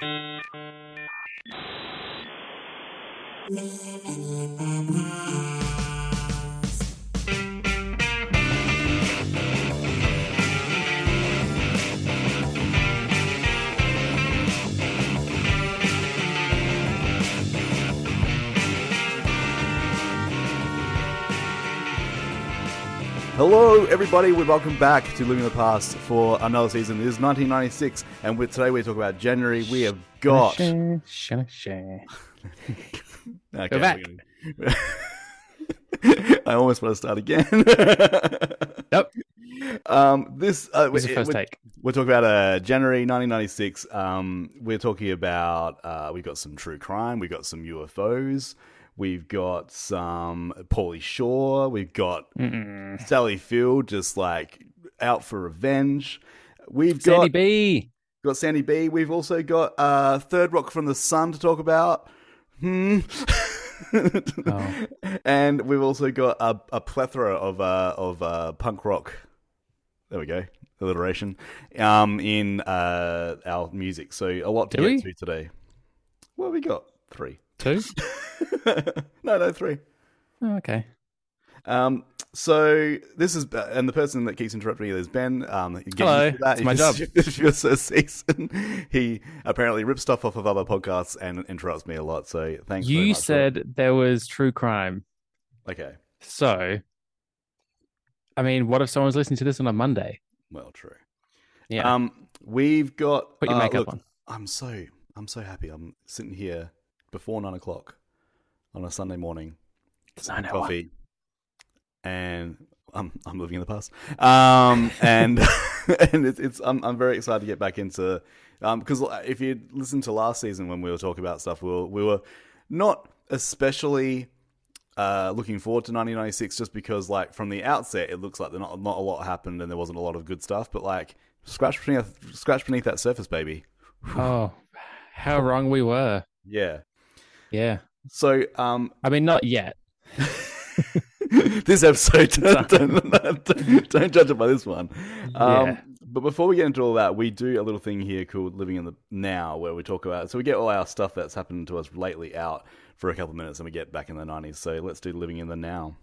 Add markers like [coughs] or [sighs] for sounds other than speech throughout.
La, la, la, la. Hello, everybody. We welcome back to Living the Past for another season. It is 1996, and with, today we talk about January. We have got. Okay, Go back. I almost want to start again. Nope. Um, this uh, the first we're, take. we're talking about uh, January 1996. Um, we're talking about uh, we've got some true crime, we've got some UFOs, we've got some Pauly Shore, we've got Mm-mm. Sally Field just like out for revenge. We've Sandy got B. got Sandy B. We've also got uh, Third Rock from the Sun to talk about. Hmm. Oh. [laughs] And we've also got a, a plethora of uh, of uh, punk rock. There we go, alliteration. Um, in uh, our music, so a lot to Do get we? to today. What have we got? Three. Two? [laughs] no, no, three. Oh, okay. Um, so this is, uh, and the person that keeps interrupting you is Ben. Um, Hello, that. it's my job. [laughs] If you're so season, he apparently rips stuff off of other podcasts and interrupts me a lot. So thanks. very You said there was true crime. okay. So, I mean, what if someone's listening to this on a Monday? Well, true. Yeah. Um, we've got. Put your uh, makeup look, on. I'm so I'm so happy. I'm sitting here before nine o'clock on a Sunday morning, hour. coffee, and I'm I'm living in the past. Um, [laughs] and [laughs] and it's, it's I'm I'm very excited to get back into um because if you listened to last season when we were talking about stuff, we were we were not especially uh, looking forward to 1996 just because like from the outset it looks like there not not a lot happened and there wasn't a lot of good stuff, but like scratch beneath scratch beneath that surface, baby. Oh, how wrong we were. Yeah. Yeah. So um I mean, not yet. [laughs] this episode [laughs] don't, [laughs] don't, don't, judge it by this one. Um, Yeah. But before we get into all that, we do a little thing here called Living in the Now, where we talk about. So we get all our stuff that's happened to us lately out for a couple of minutes, and we get back in the nineties. So let's do Living in the Now.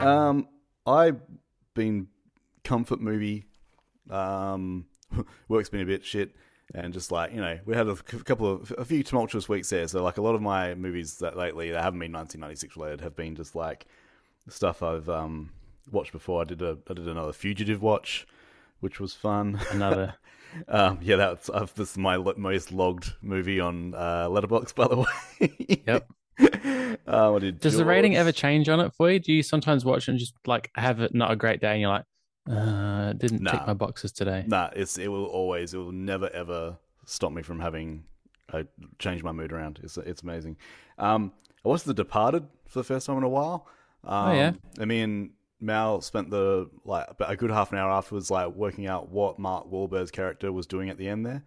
Um, I've been comfort movie. Um, [laughs] work's been a bit shit, and just like you know, we had a couple of a few tumultuous weeks there. So like a lot of my movies that lately that haven't been 1996 related have been just like stuff I've um watched before. I did a I did another Fugitive watch, which was fun. Another. [laughs] Um, yeah, that's uh, this is my most logged movie on uh, Letterboxd, by the [laughs] way. Yep. did Does the rating ever change on it for you? Do you sometimes watch and just like have it not a great day and you're like, uh, didn't tick my boxes today? Nah, it's it will always it will never ever stop me from having uh, change my mood around. It's it's amazing. Um, I watched The Departed for the first time in a while. Um, Oh, yeah? I mean, Mal spent the like a good half an hour afterwards, like working out what Mark Wahlberg's character was doing at the end there.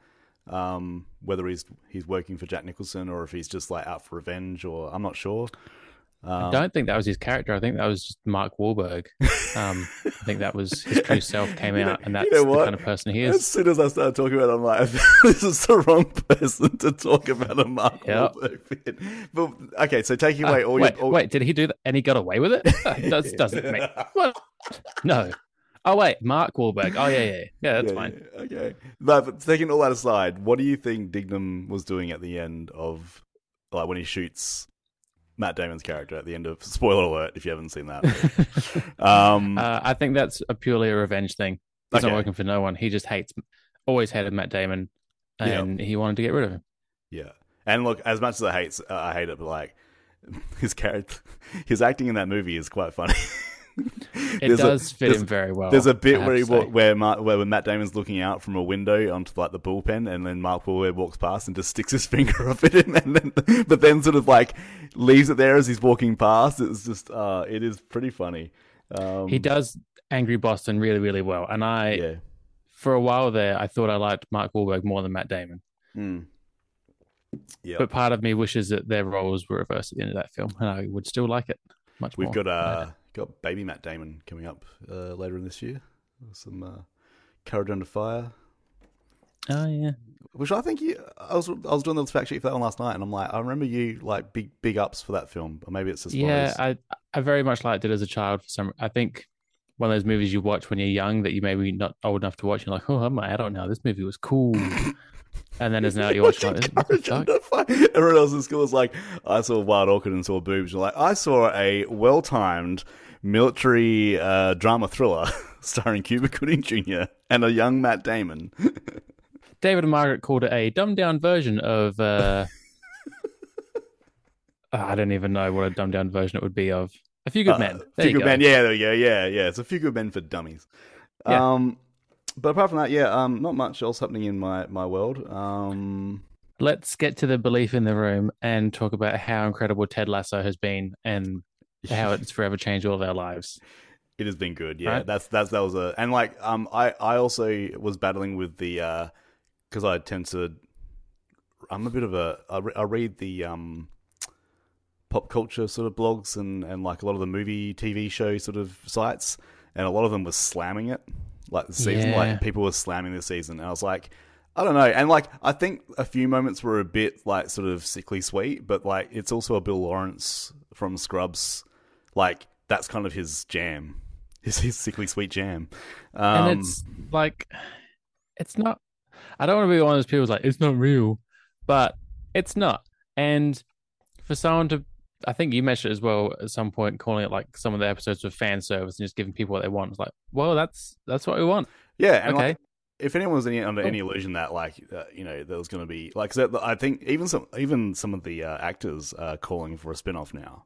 Um, whether he's he's working for Jack Nicholson or if he's just like out for revenge, or I'm not sure. I don't think that was his character. I think that was just Mark Wahlberg. Um, I think that was his true [laughs] self came You know- out, and you that's know the kind of person he is. As soon as I started talking about it, I'm like, [laughs] this is the wrong person to talk about a Mark Yep. Wahlberg fit. But okay, so taking Ah, away all wait, your all, wait, did he do that? And he got away with it? [laughs] that doesn't make what? No. Oh wait, Mark Wahlberg. Oh yeah, yeah, yeah. Yeah, that's Yeah, fine. yeah, okay, but, but taking all that aside, what do you think Dignam was doing at the end of like when he shoots Matt Damon's character at the end of spoiler alert if you haven't seen that. [laughs] um, Uh, I think that's a purely a revenge thing. He's Okay. not working for no one. He just hates, always hated Matt Damon, Yeah. and he wanted to get rid of him. Yeah, and look, as much as I hate, uh, I hate it, but like [laughs] his character, his acting in that movie is quite funny. [laughs] It [laughs] There's a- does fit there's- in very well. There's a bit where he wa- where Mar- where when Matt Damon's looking out from a window onto like the bullpen, and then Mark Wahlberg walks past and just sticks his [laughs] finger up at him, and then [laughs] but then sort of like leaves it there as he's walking past. It's just uh, it is pretty funny. Um, he does Angry Boston really, really well. And I, yeah. for a while there, I thought I liked Mark Wahlberg more than Matt Damon. Mm. Yeah, But part of me wishes that their roles were reversed at the end of that film, and I would still like it much we've more. got uh, got baby Matt Damon coming up uh, later in this year. Some uh, Courage Under Fire, Oh yeah. which I think you. I was I was doing the fact sheet for that one last night, and I'm like, I remember you like big big ups for that film, or maybe it's just Yeah, I I very much liked it as a child. For some, I think one of those movies you watch when you're young that you maybe not old enough to watch. You're like, oh, I'm an adult now. This movie was cool. [laughs] and then as adult, you watch, like, what the Courage fuck? Under Fire. Everyone else in school was like, I saw Wild Orchid and saw boobs. You're like, I saw a well timed military uh, drama thriller [laughs] starring Cuba Gooding Jr. and a young Matt Damon. David and Margaret called it a dumbed down version of. Uh, [laughs] I don't even know what a dumbed down version it would be of. A few good men. Uh, There few good go. men. Yeah, there go. Yeah, yeah. It's a few good men for dummies. Yeah. Um, but apart from that, yeah, um, not much else happening in my my world. Um, Let's get to the belief in the room and talk about how incredible Ted Lasso has been and how it's [laughs] forever changed all of our lives. It has been good, yeah. Right? That's that's that was a and like um I I also was battling with the uh because I tend to I'm a bit of a I, re- I read the um pop culture sort of blogs and and like a lot of the movie TV show sort of sites and a lot of them were slamming it like the season Yeah. like people were slamming the season and I was like I don't know and like I think a few moments were a bit like sort of sickly sweet but like it's also a Bill Lawrence from Scrubs like that's kind of his jam. His, his sickly sweet jam. Um, and it's like it's not i don't want to be one of those people who's like it's not real but it's not. And for someone to i think you mentioned it as well at some point calling it like some of the episodes were fan service and just giving people what they want. It's like well that's that's what we want. Yeah and okay. like, if anyone was any, under any illusion that like uh, you know there was going to be like I think even some even some of the uh, actors are calling for a spin off now,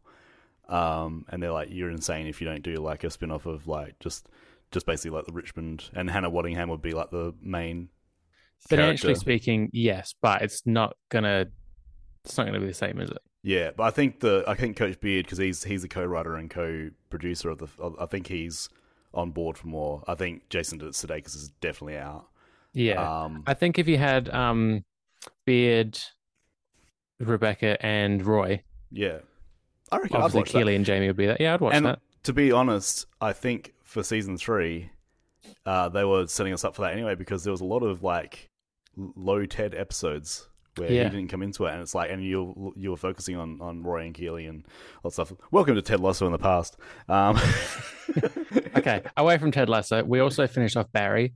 um, and they're like you're insane if you don't do like a spin off of like just just basically like the Richmond and Hannah Waddingham would be like the main. financially character. speaking yes but it's not gonna it's not gonna be the same is it Yeah, but I think the I think Coach Beard because he's he's a co-writer and co-producer of the. Of, I think he's on board for more. I think Jason Sudeikis is definitely out. yeah Um, i think if you had um beard rebecca and roy yeah, I reckon I'd obviously that. keely and jamie would be that yeah i'd watch And that to be honest, I think for season three, uh, they were setting us up for that anyway because there was a lot of like low Ted episodes where Yeah. he didn't come into it, and it's like, and you you were focusing on on Roy and Keeley and all that stuff. Welcome to Ted Lasso in the past. Um, [laughs] okay, away from Ted Lasso, we also finished off Barry,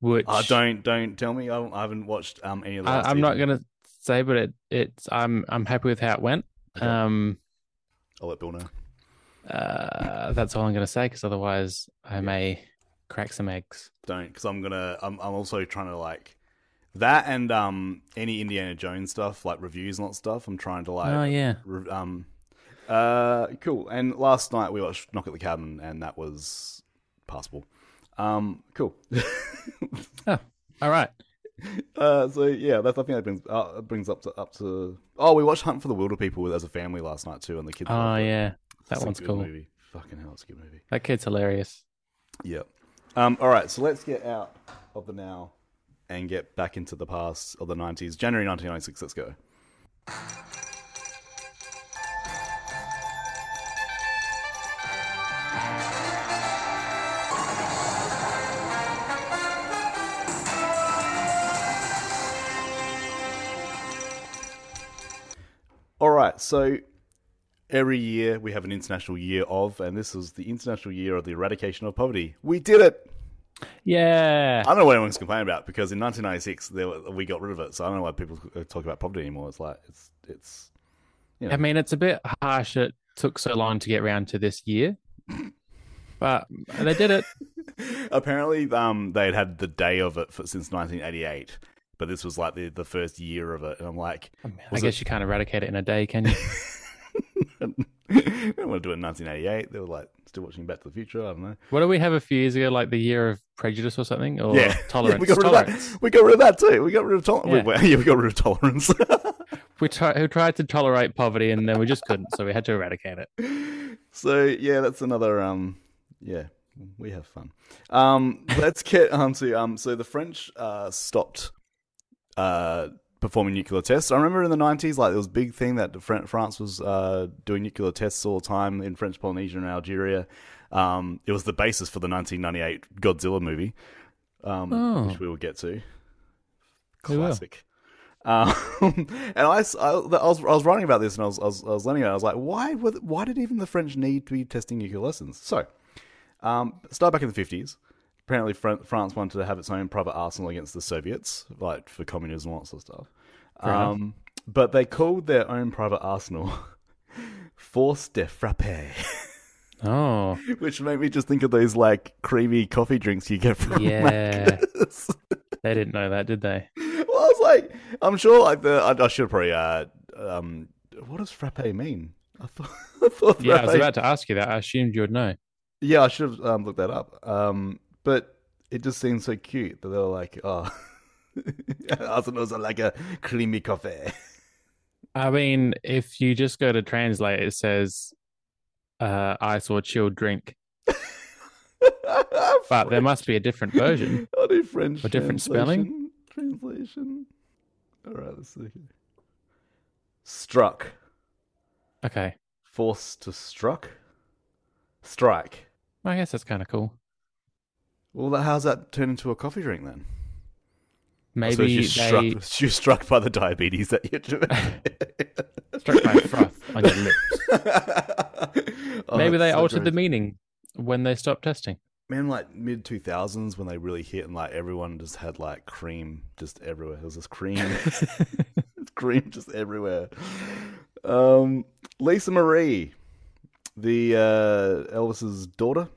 which uh, don't don't tell me I, I haven't watched um any of last I'm not gonna say, but it it's I'm I'm happy with how it went. Okay. Um, I'll let Bill know. uh, that's all I'm gonna say because otherwise I may crack some eggs. Don't because I'm gonna. I'm I'm also trying to like that and um any Indiana Jones stuff like reviews and that stuff. I'm trying to like oh yeah, Re- Um, uh, cool. And last night we watched Knock at the Cabin, and that was passable. Um, cool. [laughs] all right. [laughs] uh, so yeah, that's I think that brings uh, brings up to up to. Oh, we watched Hunt for the Wilderpeople with, as a family last night too, and the kids. Oh yeah, that one's cool. Movie. Fucking hell, it's a good movie. That kid's hilarious. Yep. Um, all right, so let's get out of the now and get back into the past of the 90s. January 1996, let's go. All right, so every year we have an international year of, and this is the international year of the eradication of poverty. We did it! Yeah, I don't know what anyone's complaining about because in 1996 were, we got rid of it, so I don't know why people talk about poverty anymore. It's like it's it's you know, I mean it's a bit harsh. It took so long to get around to this year, but they did it. [laughs] apparently um they had had the day of it for, since 1988, but this was like the the first year of it, and I'm like, I guess you can't eradicate it in a day, can you? I don't want to do it in 1988. They were like still watching Back to the Future. I don't know. What do we have a few years ago? Like the year of prejudice or something, or yeah, tolerance? [laughs] Yeah, we got rid tolerance. of that. We got rid of that too. We got rid of tolerance. Yeah. [laughs] Yeah. we got rid of tolerance. [laughs] We, tried, we tried to tolerate poverty, and then we just couldn't, so we had to eradicate it. so yeah, that's another um yeah, we have fun. Um let's get on to um so the French uh stopped uh performing nuclear tests. I remember in the nineties, like there was a big thing that France was uh, doing nuclear tests all the time in French Polynesia and Algeria. Um, it was the basis for the 1998 Godzilla movie, um, Oh. which we will get to. Classic. Um, [laughs] and I, I, I was, I was writing about this and I was, I was, I was learning about it. I was like, why, were why did even the French need to be testing nuclear lessons? So, um, start back in the 50s. Apparently, France wanted to have its own private arsenal against the Soviets, like for communism and all sorts of stuff. Um, but they called their own private arsenal [laughs] Force de Frappe, Oh, [laughs] which made me just think of those like creamy coffee drinks you get from yeah. Macca's. [laughs] they didn't know that, did they? well, I was like, I'm sure like the I, I should probably uh um what does frappe mean? I thought, I thought Yeah, I was about to ask you that. I assumed you would know. yeah, I should have um, looked that up. Um, but it just seems so cute that they were like, oh, [laughs] Arsenal's are like a creamy coffee. [laughs] I mean, if you just go to translate, it says uh, ice or chilled drink, [laughs] but there must be a different version. I'll do French Or different spelling? translation. Translation. All right, let's see. Struck. Okay, Forced to struck. Strike. I guess that's kind of cool. Well, how's that turn into a coffee drink then? Maybe you're they [laughs] struck, struck by the diabetes that you're doing. [laughs] struck by froth on your lips. [laughs] Oh, Maybe they so altered the meaning when they stopped testing. Man, like mid two thousands when they really hit and like everyone just had like cream just everywhere. There was this cream, cream just everywhere. Um, Lisa Marie, the uh, Elvis's daughter.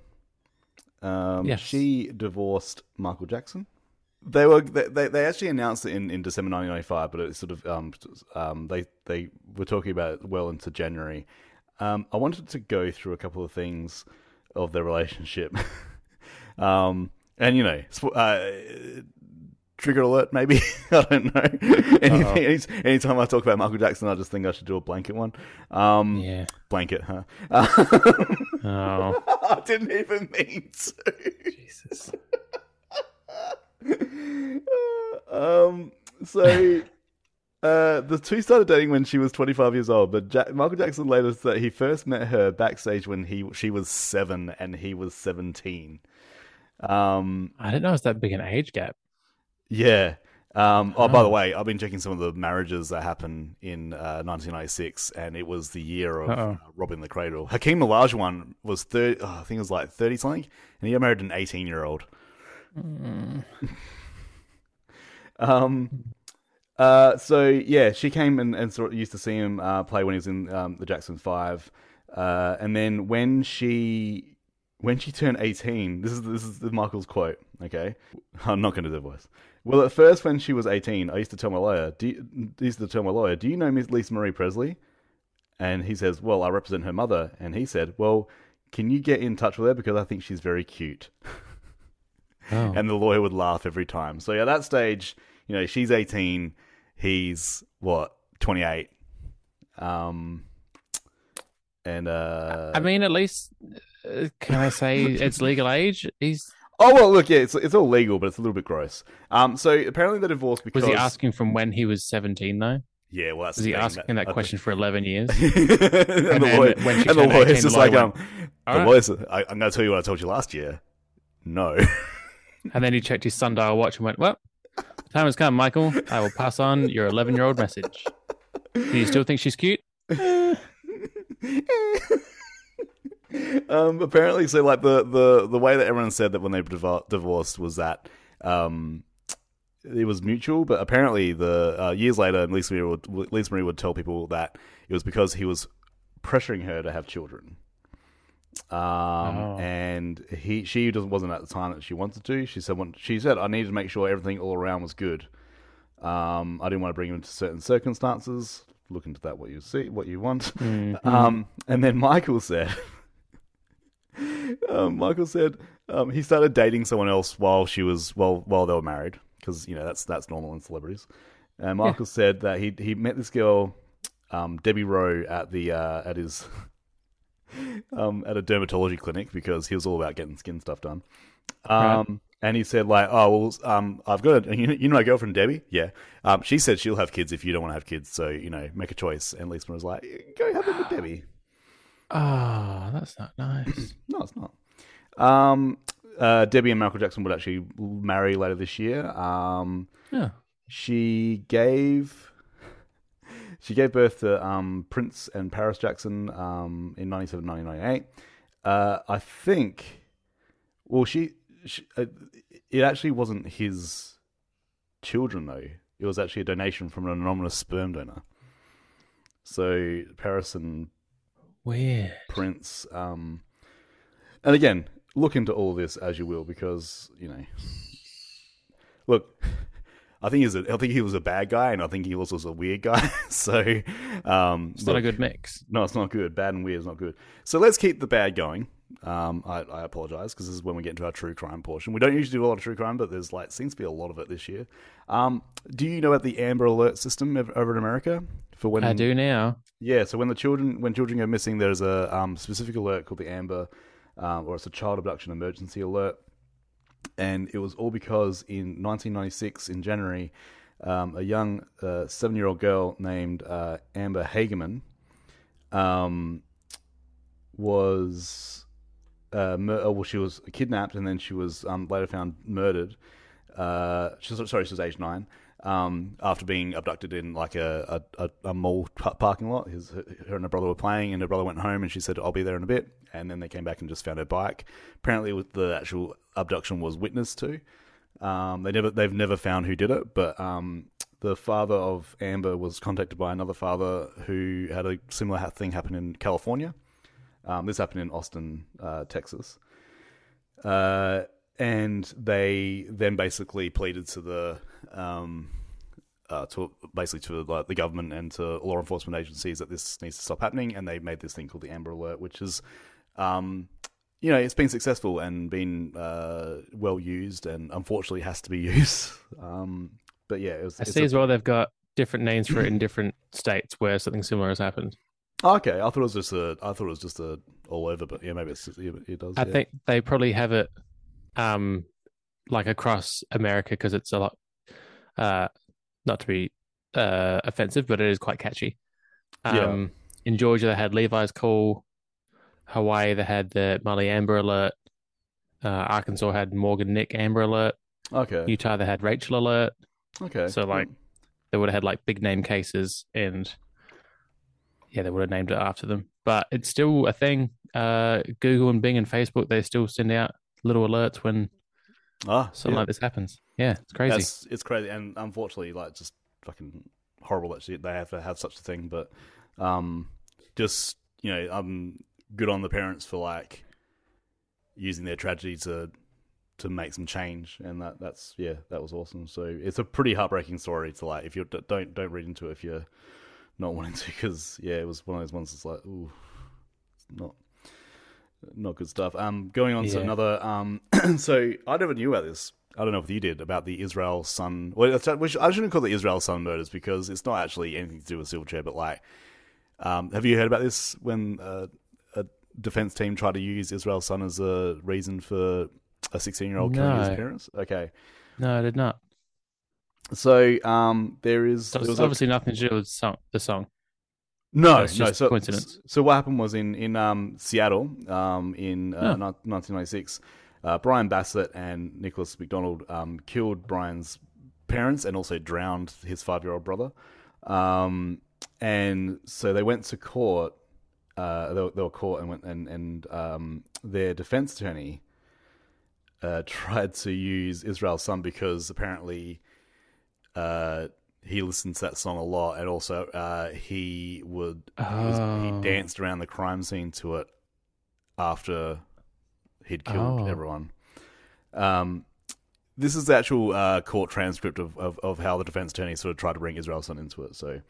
Um, Yes. she divorced Michael Jackson. They were they, they, actually announced it in, in December 1995, but it sort of um, um they they were talking about it well into January. Um, I wanted to go through a couple of things of their relationship. [laughs] um, and you know, uh, trigger alert, maybe [laughs] I don't know. [laughs] Anything, any, anytime I talk about Michael Jackson, I just think I should do a blanket one. Um, Yeah. blanket, huh? Oh, I didn't even mean to. Jesus. [laughs] um, so uh, the two started dating when she was 25 years old, but ja- Michael Jackson later said he first met her backstage when he she was seven and he was 17. Um, I didn't know it was that big an age gap. yeah. Um, oh, by the Oh. way, I've been checking some of the marriages that happened in uh, 1996, and it was the year of Uh-oh. uh, robbing the cradle. Hakeem Olajuwon was 30, oh, I think it was like 30 something, and he got married an 18 year old. Mm. [laughs] Um, uh, so yeah, she came and, and sort of used to see him uh, play when he was in um, the Jackson Five, uh, and then when she when she turned eighteen, this is this is Michael's quote. Okay, [laughs] I'm not going to do the voice. Well, at first, when she was eighteen, I used to tell my lawyer, do you, I used to tell my lawyer, do you know Miss Lisa Marie Presley? And he says, well, I represent her mother. And he said, well, can you get in touch with her because I think she's very cute. [laughs] Oh. and the lawyer would laugh every time. So at that stage, you know, she's 18, he's what, 28. Um and uh I mean, at least uh, can I say [laughs] it's legal age? He's Oh well, look, yeah, it's it's all legal, but it's a little bit gross. Um so apparently they're divorced because was he asking from when he was seventeen though? Yeah, well that's Was the he thing, asking that I- question for eleven years? [laughs] and, the then lawyer, when she and the turned lawyer's 18, just the like lawyer um went, the "All right." lawyer's I, I'm gonna tell you what I told you last year. No. [laughs] And then he checked his sundial watch and went, "Well, the time has come, Michael. I will pass on your eleven-year-old message. Do you still think she's cute?" [laughs] um, apparently, so like the, the, the way that everyone said that when they divor- divorced was that um, it was mutual, but apparently the uh, years later, Lisa Marie, would, Lisa Marie would tell people that it was because he was pressuring her to have children. Um, Oh. and he she just wasn't at the time that she wanted to. She said when, she said I needed to make sure everything all around was good. Um, I didn't want to bring him into certain circumstances. Look into that what you see, what you want. Mhm. Um, and then Michael said, [laughs] [laughs] um, Michael said um, he started dating someone else while she was while while they were married because you know that's that's normal in celebrities. And Michael said that he he met this girl, um, Debbie Rowe, at the uh, at his [laughs] um, at a dermatology clinic because he was all about getting skin stuff done. Um, and he said like, "Oh well, um, I've got a, you know, you know my girlfriend Debbie, yeah. Um, she said she'll have kids if you don't want to have kids, so you know, make a choice." And Leesman was like, "Go have it with [gasps] Debbie." Oh, that's not nice. [clears throat] No, it's not. Um, uh, Debbie and Michael Jackson would actually marry later this year. Um, yeah. she gave she gave birth to um, Prince and Paris Jackson um, in 97, 1998. Uh, I think, well, she, she uh, it actually wasn't his children though. It was actually a donation from an anonymous sperm donor. So Paris and Weird. Prince. Um, and again, look into all this as you will, because you know, look, I think he's a, I think he was a bad guy, and I think he also was a weird guy. [laughs] so, um, It's not a good mix. No, it's not good. Bad and weird is not good. So let's keep the bad going. Um, I, I apologize because this is when we get into our true crime portion. We don't usually do a lot of true crime, but there's like seems to be a lot of it this year. Um, do you know about the Amber Alert system over in America for when I do now. yeah, so when the children when children go missing, there's a um, specific alert called the Amber, um, or it's a child abduction emergency alert, and it was all because in 1996 in January, um, a young uh, seven year old girl named uh, Amber Hagerman um, was uh, mur- oh, well, she was kidnapped and then she was um, later found murdered. Uh, she was, sorry, she was age nine. Um, after being abducted in like a a, a, mall pa- parking lot, his her and her brother were playing, and her brother went home, and she said, "I'll be there in a bit." And then they came back and just found her bike. Apparently, the actual abduction was witnessed to. Um, they never they've never found who did it, but um, the father of Amber was contacted by another father who had a similar thing happen in California. Um, this happened in Austin, uh, Texas. Uh, and they then basically pleaded to the um, uh, to basically to like, the government and to law enforcement agencies that this needs to stop happening, and they made this thing called the Amber Alert, which is, um, you know, it's been successful and been uh, well used, and unfortunately has to be [laughs] used. Um, but yeah, it was. I see a- as well they've got different names for it in different states where something similar has happened. Oh, okay, I thought it was just a. I thought it was just a all over, but yeah, maybe it's yeah, it does. I yeah. think they probably have it um like across America because it's a lot uh not to be uh offensive, but it is quite catchy. Um Yeah. in Georgia they had Levi's call, Hawaii they had the Molly Amber alert, uh Arkansas had Morgan Nick Amber alert, Okay. Utah they had Rachel alert. Okay. So, like, They would have had like big name cases and yeah, they would have named it after them. But it's still a thing. Uh Google and Bing and Facebook they still send out little alerts when ah, something yeah. like this happens. Yeah, it's crazy. That's it's crazy, and unfortunately, like just fucking horrible that they have to have such a thing. But um, just you know, I'm good on the parents for like using their tragedy to to make some change, and that that's yeah, that was awesome. So it's a pretty heartbreaking story to like if you don't don't read into it if you're not wanting to, because yeah, it was one of those ones that's like ooh, not. Not good stuff. Um, going on to another. Um, [clears throat] so I never knew about this. I don't know if you did about the Israel's Son. Well, which I shouldn't call it Israel's Son murders because it's not actually anything to do with Silverchair. But like, um, have you heard about this when uh, a defense team tried to use Israel's Son as a reason for a sixteen-year-old killing his parents? Okay, no, I did not. So um, there is So there was a- obviously nothing to do with song, the song. No, That's no. just So, coincidence. so what happened was in in um, Seattle, um, in uh, ni- 1996, uh, Brian Bassett and Nicholas McDonald um, killed Brian's parents and also drowned his five year old brother. Um, and so they went to court. Uh, they, were- they were caught and went and and um, their defense attorney uh, [laughs] tried to use Israel's son because apparently uh, he listens to that song a lot, and also uh, he would he, was, Oh. he danced around the crime scene to it after he'd killed Oh. everyone. Um, this is the actual uh, court transcript of, of, of how the defense attorney sort of tried to bring Israel's son into it. So,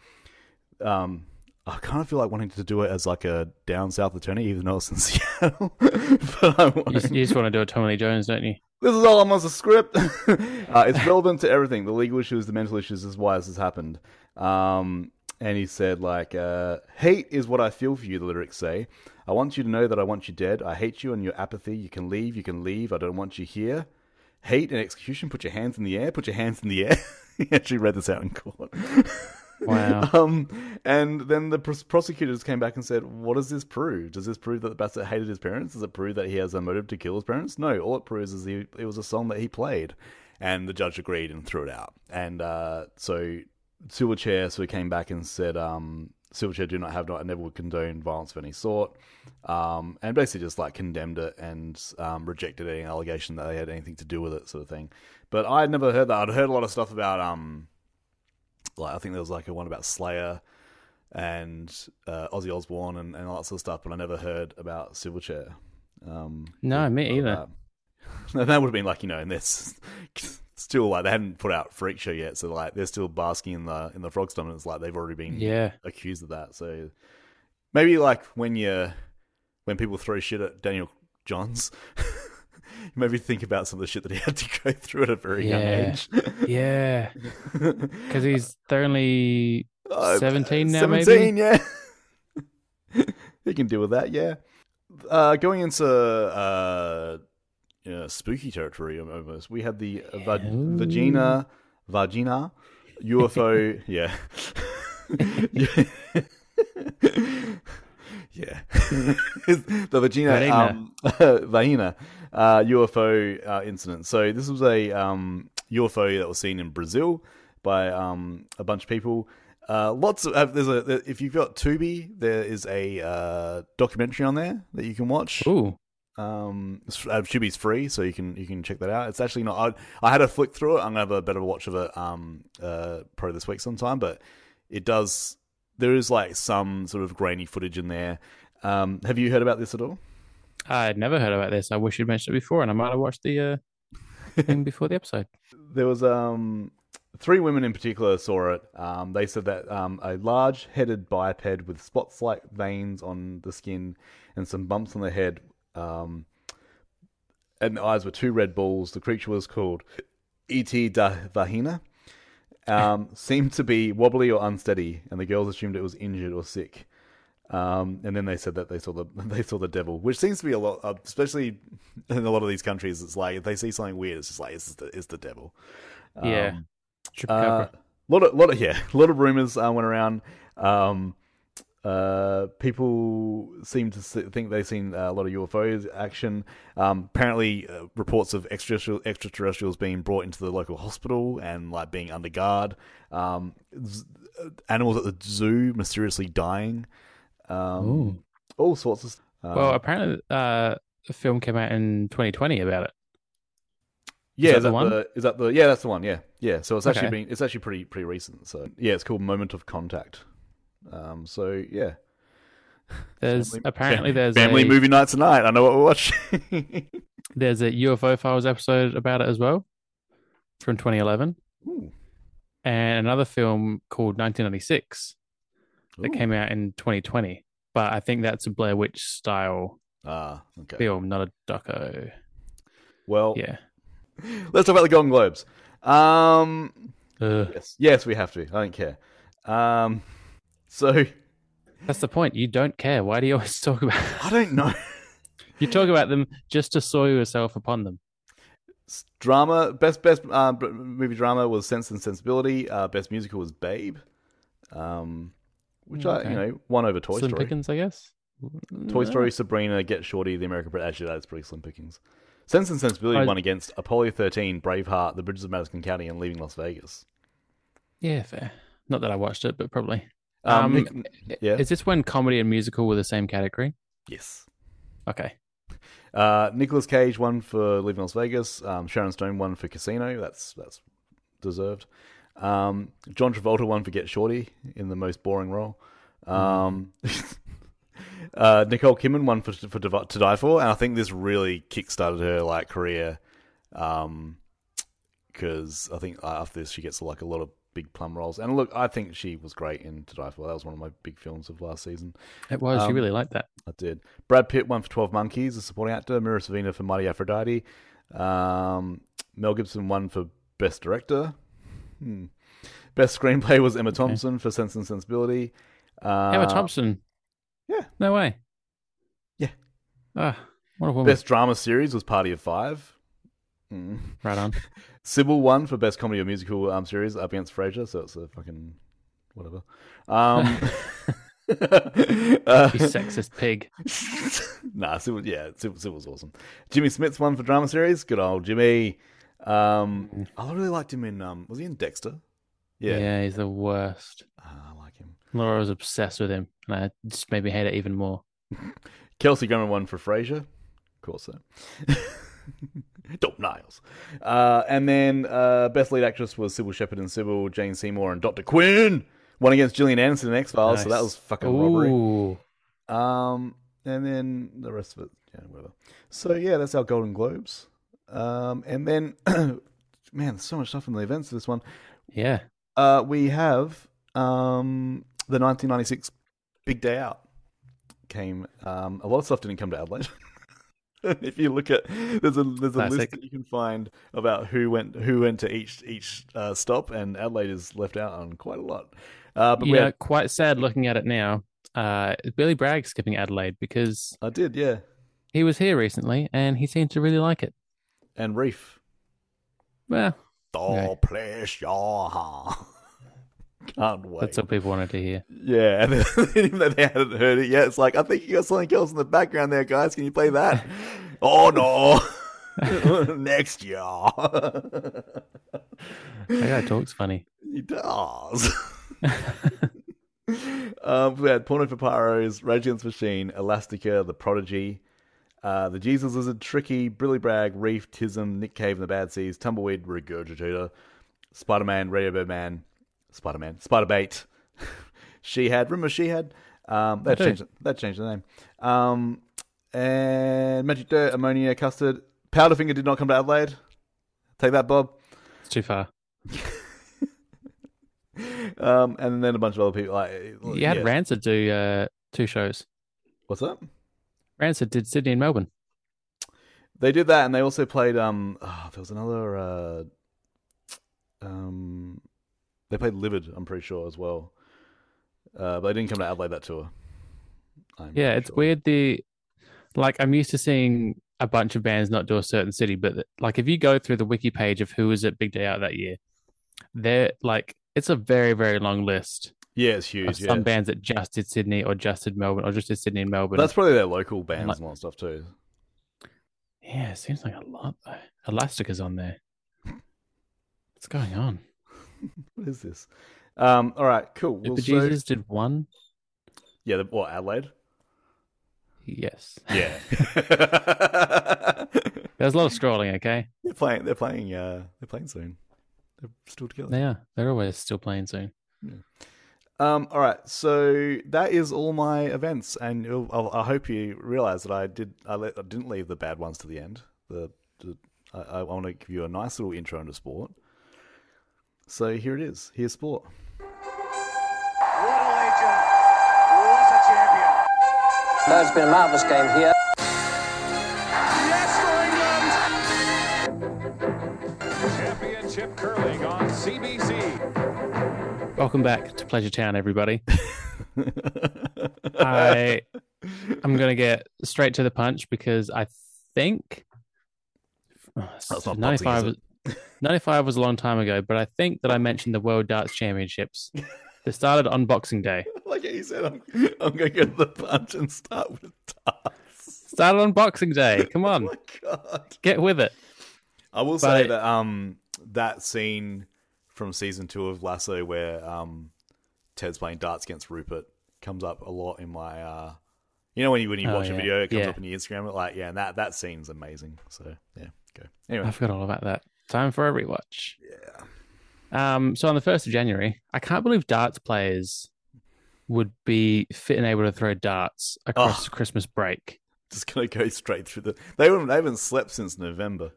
um, I kind of feel like wanting to do it as like a down south attorney, even though it's in [laughs] Seattle. but I You just, you just want to do a Tommy Lee Jones, don't you? this is all almost a script. [laughs] uh, it's relevant to everything the legal issues, the mental issues, is why this has happened. Um, and he said, like, uh, hate is what I feel for you, the lyrics say. I want you to know that I want you dead. I hate you and your apathy. You can leave, you can leave. I don't want you here. hate and execution. Put your hands in the air. Put your hands in the air. [laughs] he actually read this out in court. Wow. [laughs] Um, and then the pros- prosecutors came back and said, "What does this prove? Does this prove that the Bassett hated his parents? Does it prove that he has a motive to kill his parents? No. All it proves is he, it was a song that he played." And the judge agreed and threw it out. And uh, so Silverchair so he came back and said, um, Silverchair do not have not never would condone violence of any sort, um, and basically just like condemned it and um, rejected any allegation that they had anything to do with it, sort of thing. But I had never heard that. I'd heard a lot of stuff about um, like I think there was like a one about Slayer and uh, Ozzy Osbourne and, and all that sort of stuff, but I never heard about Silverchair. Um, No, or- me either. [laughs] that. That would have been like you know, and this [laughs] still like they hadn't put out Freak Show yet, so like they're still basking in the in the frog dominance, like they've already been Yeah. accused of that. So maybe like when you when people throw shit at Daniel Johns, [laughs] [laughs] maybe think about some of the shit that he had to go [laughs] through at a very young age. Yeah. [laughs] Because he's only Uh, 17 now, maybe? 17, yeah. he can deal with that, yeah. Uh, going into uh, yeah, spooky territory almost, we had the uh, va- vagina, vagina UFO, yeah. yeah. the vagina, Vagina. um, vagina uh, UFO uh, incident. So this was a um, UFO that was seen in Brazil by um, a bunch of people. Uh, lots of uh, there's a if you've got Tubi, there is a uh, documentary on there that you can watch. Ooh. Um, uh, Tubi's free, so you can you can check that out. It's actually not. I, I had a flick through it. I'm gonna have a better watch of it. Um, uh, probably this week sometime. But it does. There is like some sort of grainy footage in there. Um, have you heard about this at all? I'd never heard about this. I wish you'd mentioned it before, and I might have watched the uh, [laughs] thing before the episode. There was um three women in particular saw it. Um, they said that um, a large-headed biped with spots-like veins on the skin and some bumps on the head, um, and the eyes were two red balls. The creature was called E.T. da Vahina. Um, [laughs] seemed to be wobbly or unsteady, and the girls assumed it was injured or sick. Um, and then they said that they saw the [laughs] they saw the devil, which seems to be a lot, uh, especially in a lot of these countries. It's like if they see something weird, it's just like it's the it's the devil. Yeah. Um, Chupacabra. uh, lot of lot of yeah, a [laughs] lot of rumors uh, went around. Um, uh, people seem to think they've seen uh, a lot of UFOs action. Um, apparently, uh, reports of extraterrestrial, extraterrestrials being brought into the local hospital and like being under guard. Um, z- uh, animals at the zoo mysteriously dying. Um, all sorts of. Uh, well, apparently, uh, the film came out in 2020 about it. yeah, that is the that one? the is that the yeah that's the one yeah yeah so it's actually Okay. been it's actually pretty pretty recent so yeah it's called Moment of Contact um so yeah [laughs] There's Family- apparently there's family a, movie night tonight I know what we're watching [laughs] there's a UFO Files episode about it as well from 2011, Ooh. and another film called 1996 that Ooh. came out in 2020. But I think that's a Blair Witch style ah okay film, not a doco. well Yeah. [laughs] let's talk about the Golden Globes um yes yes we have to I don't care um so That's the point. You don't care. Why do you always [laughs] talk about? I don't know you talk about them just to soil yourself upon them. drama best best uh, movie drama was Sense and Sensibility uh, best musical was Babe um which I you know won over Toy Slim Story Pickens, I guess. Toy Story, Sabrina, Get Shorty, The American. Actually, that's pretty slim pickings. Sense and Sensibility I- won against Apollo 13, Braveheart, The Bridges of Madison County, and Leaving Las Vegas. Yeah, fair. Not that I watched it, but probably. Um, Um, Nick- yeah. Is this when comedy and musical were the same category? yes. Okay. Uh, Nicolas Cage won for Leaving Las Vegas. Um, Sharon Stone won for Casino. That's that's deserved. Um, John Travolta won for Get Shorty in the most boring role. Um, [laughs] uh, Nicole Kidman won for for To Die For, and I think this really kickstarted her like career. Um, because I think after this she gets like a lot of big plum roles. And look, I think she was great in To Die For. That was one of my big films of last season. It was. Um, you really liked that. I did. Brad Pitt won for Twelve Monkeys, a supporting actor. Mira Sorvino for Mighty Aphrodite. Um, Mel Gibson won for Best Director. Hmm. Best Screenplay was Emma Thompson for Sense and Sensibility. Uh, Emma Thompson. yeah. No way. Yeah. Ah, what a woman. Best Drama Series was Party of Five. Mm. Right on. [laughs] Cybill won for best comedy or musical um, series up against Frasier, so it's a fucking whatever. Um, [laughs] [laughs] uh, You sexist pig. nah, Cybill, yeah, Cybill, Cybill's awesome. Jimmy Smits one for drama series. Good old Jimmy. Um, I really liked him in. Um, was he in Dexter? Yeah. Yeah, he's the worst. Ah, I like him. Laura was obsessed with him, and I just made me hate it even more. [laughs] Kelsey Grammer won for Frasier. Of course, so. [laughs] Dope Niles. Uh, and then uh, best lead actress was Cybill Shepherd and Cybill, Jane Seymour, and Dr. Quinn. One against Gillian Anderson in X Files, so that was fucking robbery. Um, and then the rest of it, yeah, whatever. So yeah, that's our Golden Globes. Um, and then, [clears throat] man, so much stuff in the events of this one. Yeah. Uh, we have um the 1996 Big Day Out came. Um, a lot of stuff didn't come to Adelaide. [laughs] if you look at there's a there's a list that you can find about who went who went to each each uh, stop, and Adelaide is left out on quite a lot. Uh, but we yeah, had, quite sad looking at it now. Uh, Billy Bragg skipping Adelaide because I did, yeah, he was here recently and he seemed to really like it. And Reef. Well, The Okay. pleasure. Can't wait. that's what people wanted to hear. Yeah, and [laughs] then, even though they hadn't heard it yet, it's like, I think you got something else in the background there, guys. Can you play that? [laughs] oh, no. [laughs] Next year. That guy talks funny. he does. um, we had Porno for Pyros, Rage Against Machine, Elastica, The Prodigy, uh, The Jesus Lizard, Tricky, Brilly Bragg, Reef, Tism, Nick Cave and the Bad Seeds, Tumbleweed, Regurgitator, Spider Man, Radio Birdman, Spider Man, Spiderbait. [laughs] she had, remember she had? Um, that changed. That changed the name. Um, and Magic Dirt, Ammonia, Custard, Powderfinger did not come to Adelaide. Take that, Bob. It's too far. [laughs] Um, and then a bunch of other people. Like, You had. Rancid do uh, two shows. What's that? Rancid did Sydney and Melbourne. They did that, and they also played. Um, oh, there was another. Uh, um, they played Livid. I'm pretty sure as well. Uh, but they didn't come to Adelaide that tour. I'm Yeah, it's sure. weird. The like I'm used to seeing a bunch of bands not do a certain city, but like if you go through the wiki page of who was at Big Day Out that year, they're like it's a very very long list Yeah, it's huge. Yeah, some bands that just did Sydney or just did Melbourne or just did Sydney and Melbourne. that's probably their local bands like- and all that stuff too. yeah, it seems like a lot though. Elastica's on there. What's going on? [laughs] What is this? Um, all right, cool. Well, Super so- Jesus did one. yeah, the, what Adelaide? Yes, Yeah, [laughs] [laughs] there's a lot of scrolling. Okay, they're playing. They're playing. Uh, they're playing soon. They're still together. they are. They're always still playing soon. Um, all right, so that is all my events, and I'll- I hope you realize that I did. I, let, I didn't leave the bad ones to the end. The, the I, I want to give you a nice little intro into sport. So here it is. Here's sport. What a legend. What a champion. No, it's been a marvellous game here. Welcome back to Pleasure Town, everybody. [laughs] I I'm gonna get straight to the punch because I think boxing, 95 is was, [laughs] 95 was a long time ago, but I think that I mentioned the World Darts Championships. They started on Boxing Day. [laughs] like you said, I'm, I'm going to get to the punch and start with darts. Started on Boxing Day. Come Oh on, my god! get with it. I will say But- that um that scene from season two of Lasso where um Ted's playing darts against Rupert comes up a lot in my uh you know when you when you Oh, watch a video it comes Yeah. up on your Instagram like yeah and that that scene's amazing so yeah go anyway I forgot all about that. Time for a rewatch. yeah Um, so on the first of January, I can't believe darts players would be fit and able to throw darts across Oh. Christmas break. just gonna go straight through the they haven't they haven't slept since November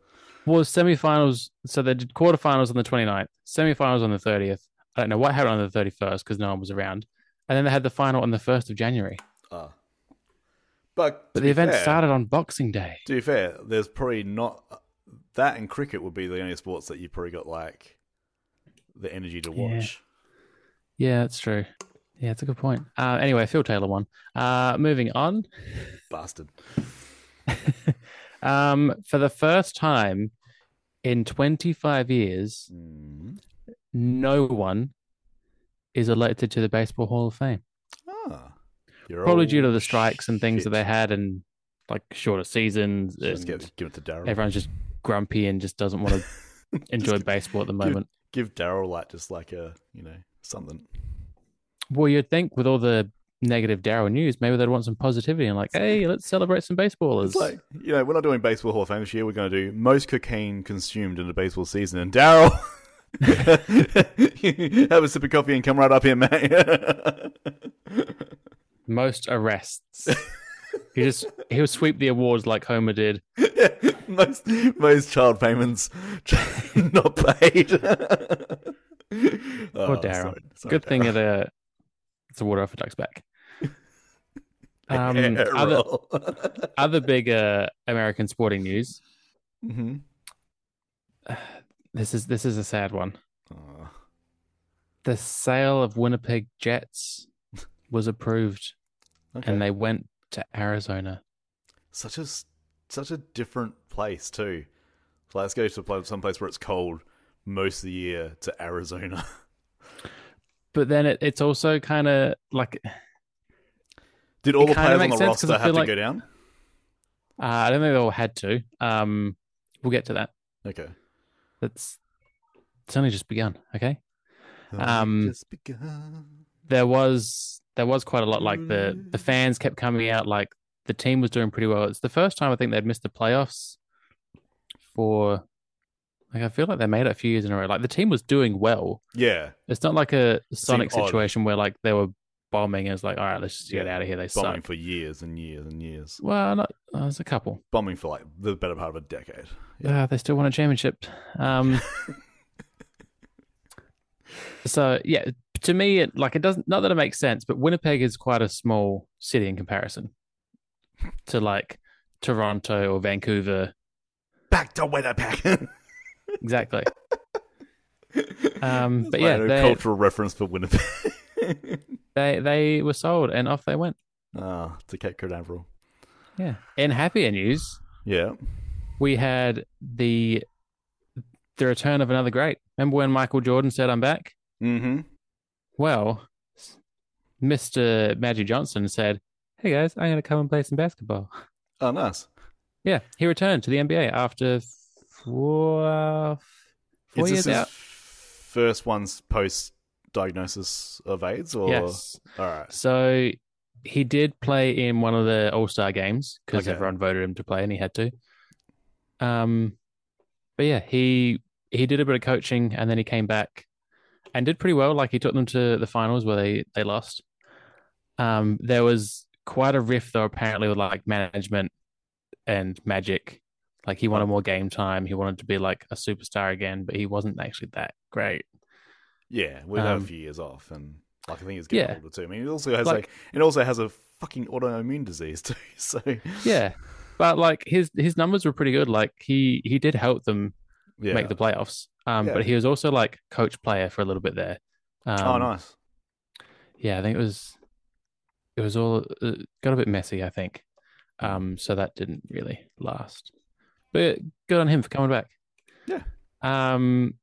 was semifinals. So they did quarterfinals on the 29th, semifinals on the 30th. I don't know what happened on the 31st because no one was around. And then they had the final on the 1st of January. uh but But the event fair- started on Boxing Day. to be fair there's probably not that and cricket would be the only sports that you probably got like the energy to watch Yeah, that's true. Yeah, that's a good point. Uh, anyway, Phil Taylor won. Uh, moving on. bastard [laughs] um, for the first time in 25 years, Mm. no one is elected to the Baseball Hall of Fame. Ah, You're Probably due to the strikes and things that they had and like shorter seasons. Just give, give it to Daryl. everyone's just grumpy and just doesn't want [laughs] to enjoy baseball at the moment. Give Daryl like just like a you know something. Well, you'd think with all the negative Daryl news, maybe they'd want some positivity and like, hey, let's celebrate some baseballers. It's like you know we're not doing baseball Hall of Fame this year. We're going to do most cocaine consumed in a baseball season. And Daryl, [laughs] have a sip of coffee and come right up here, mate. [laughs] Most arrests. he just he'll sweep the awards like Homer did. [laughs] most most child payments not paid. Poor Oh, Daryl. sorry- sorry, Good thing Daryl. it uh, it's a water off a duck's back. Um, [laughs] other other big uh, American sporting news. Mhm. [sighs] This is this is a sad one. The sale of Winnipeg Jets [laughs] was approved, okay. and they went to Arizona. such a such a different place too. So let's go to some place where it's cold most of the year to Arizona. [laughs] But then it, it's also kind of like Did all the players on the roster have to like- go down? uh, I don't think they all had to. Um, we'll get to that. Okay. That's it's only just begun. Okay. Um, just begun. there was there was quite a lot like the the fans kept coming out like the team was doing pretty well it's the first time i think they'd missed the playoffs for like i feel like they made it a few years in a row like the team was doing well Yeah, it's not like a sonic situation where like they were bombing and it's like all right let's just get out of here they bombing suck for years and years and years. well not uh, there's a couple Bombing for like the better part of a decade. Yeah. uh, they still won a championship um [laughs] so yeah to me it like it doesn't not that it makes sense but winnipeg is quite a small city in comparison to like toronto or vancouver Back to Winnipeg. exactly [laughs] Um, but yeah, cultural reference for Winnipeg. [laughs] they they were sold and off they went Ah, to Cape Canaveral. yeah And happier news Yeah. we had the the return of another great remember when michael jordan said i'm back Mm-hmm. well mr magic johnson said hey guys i'm going to come and play some basketball Oh, nice. Yeah, he returned to the NBA after four, four Is years out. first one's post diagnosis of AIDS? Or Yes. all right. So he did play in one of the All Star games because Okay. everyone voted him to play, and he had to. Um, but yeah, he he did a bit of coaching, and then he came back and did pretty well. Like he took them to the finals where they they lost. Um, there was quite a rift though, apparently, with like management and Magic. Like he wanted more game time. He wanted to be like a superstar again, but he wasn't actually that great. Yeah, we've had Um, a few years off, and like I think he's getting yeah. older too. I mean, he also has Like- a it also has a fucking autoimmune disease [laughs] too. So Yeah, but like his his numbers were pretty good. Like he he did help them yeah. make the playoffs. Um, Yeah. but he was also like coach player for a little bit there. Um, oh, nice. Yeah, I think it was it was all uh, got a bit messy. I think, um, so that didn't really last. But good on him for coming back. Yeah. Um,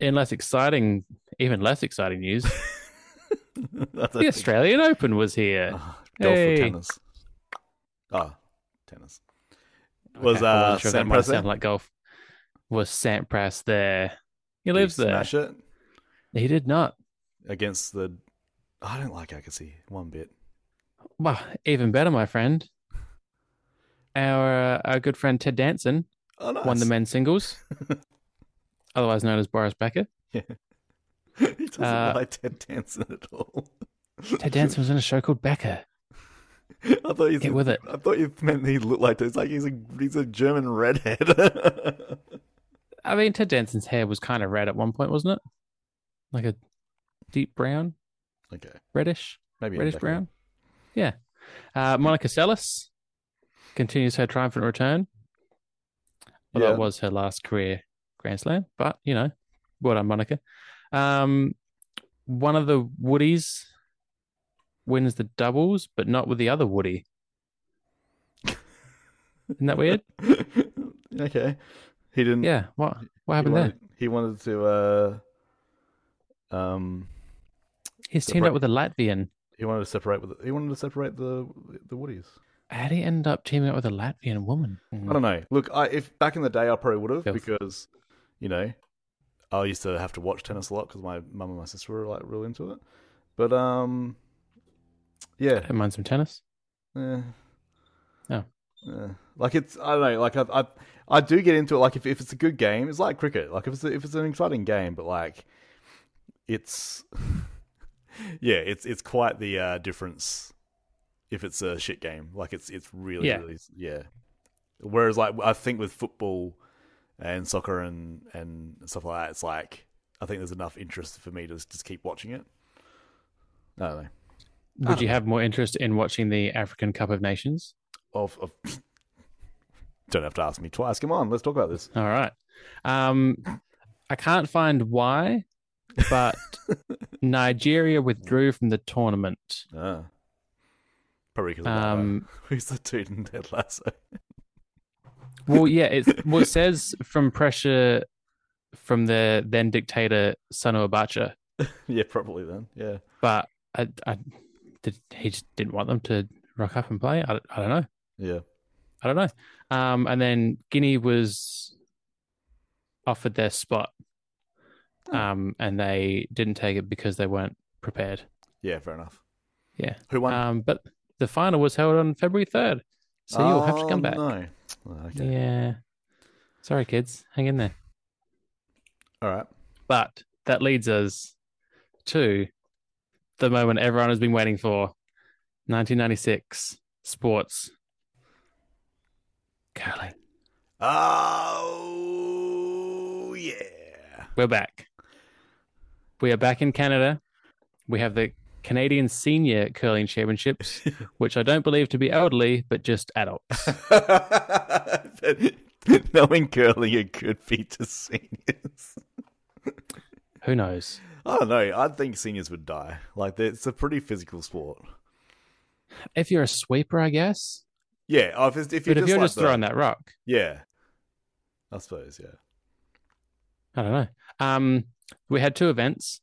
in less exciting, even less exciting news, [laughs] the Australian Open was here. Ah, golf Hey. or tennis? Ah, tennis. Was Okay, I uh wasn't sure that might Sampras sound there? like golf. Was Sampras there? He Did lives there. Smash it He did not. against the. I don't like Agassi one bit. Well, even better, my friend. Our uh, our good friend Ted Danson Oh, nice. won the men's singles, [laughs] otherwise known as Boris Becker. Yeah. [laughs] He doesn't uh, like Ted Danson at all. Ted Danson was in a show called Becker. I thought he's Get with it. I thought you meant he looked like it's like he's a he's a German redhead. [laughs] I mean, Ted Danson's hair was kind of red at one point, wasn't it? Like a deep brown, okay, reddish, maybe reddish brown. Yeah. Uh, Monica Seles continues her triumphant return. Well, Yeah. that was her last career Grand Slam, but you know, well done, Monica. Um, one of the Woodies wins the doubles, but not with the other Woody. Isn't that weird? [laughs] okay. He didn't. Yeah. What what he happened there? He wanted to. Uh, um, He's teamed up with a Latvian. he wanted to separate with. He wanted to separate the the Woodies. How did he end up teaming up with a Latvian woman? I don't know. Look, I if back in the day, I probably would have because, you know, I used to have to watch tennis a lot because my mum and my sister were like real into it. But um, yeah, Don't mind some tennis. Yeah. Oh. eh. like it's I don't know. Like I I I do get into it. Like if if it's a good game, it's like cricket. Like if it's if it's an exciting game, but like it's [laughs] yeah, it's it's quite the uh, difference if it's a shit game. Like it's it's really Yeah. really yeah. Whereas like I think with football and soccer and and stuff like that, it's like I think there's enough interest for me to just keep watching it. I don't know. Would you have more interest in watching the African Cup of Nations? Of, of [laughs] don't have to ask me twice. Come on, let's talk about this. All right. Um, I can't find why, but [laughs] Nigeria withdrew from the tournament. Ah. Probably because of Um. [laughs] Who's the dude in Ted Lasso? Well, yeah, it well, it says from pressure from the then dictator Sani Abacha, [laughs] yeah, probably then. Yeah. but I, I did, he just didn't want them to rock up and play. I, I don't know. Yeah. I don't know. Um, and then Guinea was offered their spot, um, and they didn't take it because they weren't prepared. Yeah, fair enough. Yeah. Who won? Um, but the final was held on February third, so you'll have to Oh, come back. No. Oh. Yeah. Sorry, kids. Hang in there. All right. But that leads us to the moment everyone has been waiting for 1996 sports. Curling. Oh yeah. We're back. We are back in Canada. We have the Canadian Senior Curling Championships, [laughs] which I don't believe to be elderly, but just adults. [laughs] Knowing curling, it could be to seniors. Who knows? I don't know. I think seniors would die. Like it's a pretty physical sport. If you're a sweeper, I guess. Yeah. oh, If, it's, if you're But if just, you're like just the- throwing that rock, Yeah. I suppose. Yeah. I don't know. Um, we had two events: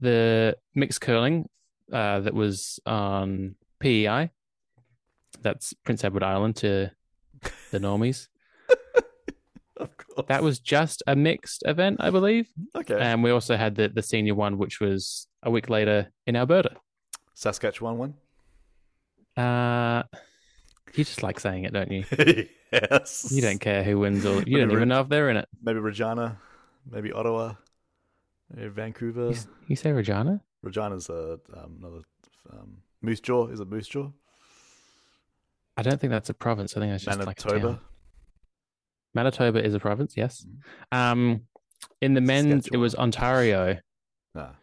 the mixed curling uh, that was on PEI, that's Prince Edward Island to the normies. [laughs] Of course. That was just a mixed event, I believe. okay. And we also had the the senior one, which was a week later in Alberta. Saskatchewan one. Uh, you just like saying it, don't you? [laughs] yes. You don't care who wins, or you Maybe don't even Ri- know if they're in it. Maybe Regina. Maybe Ottawa. Maybe Vancouver. You, you say Regina? Regina's a, um, another um, Moose Jaw. Is it Moose Jaw? I don't think that's a province. I think that's just like a Manitoba. town. Manitoba is a province, yes. Um, in the men's, it was Ontario Ah.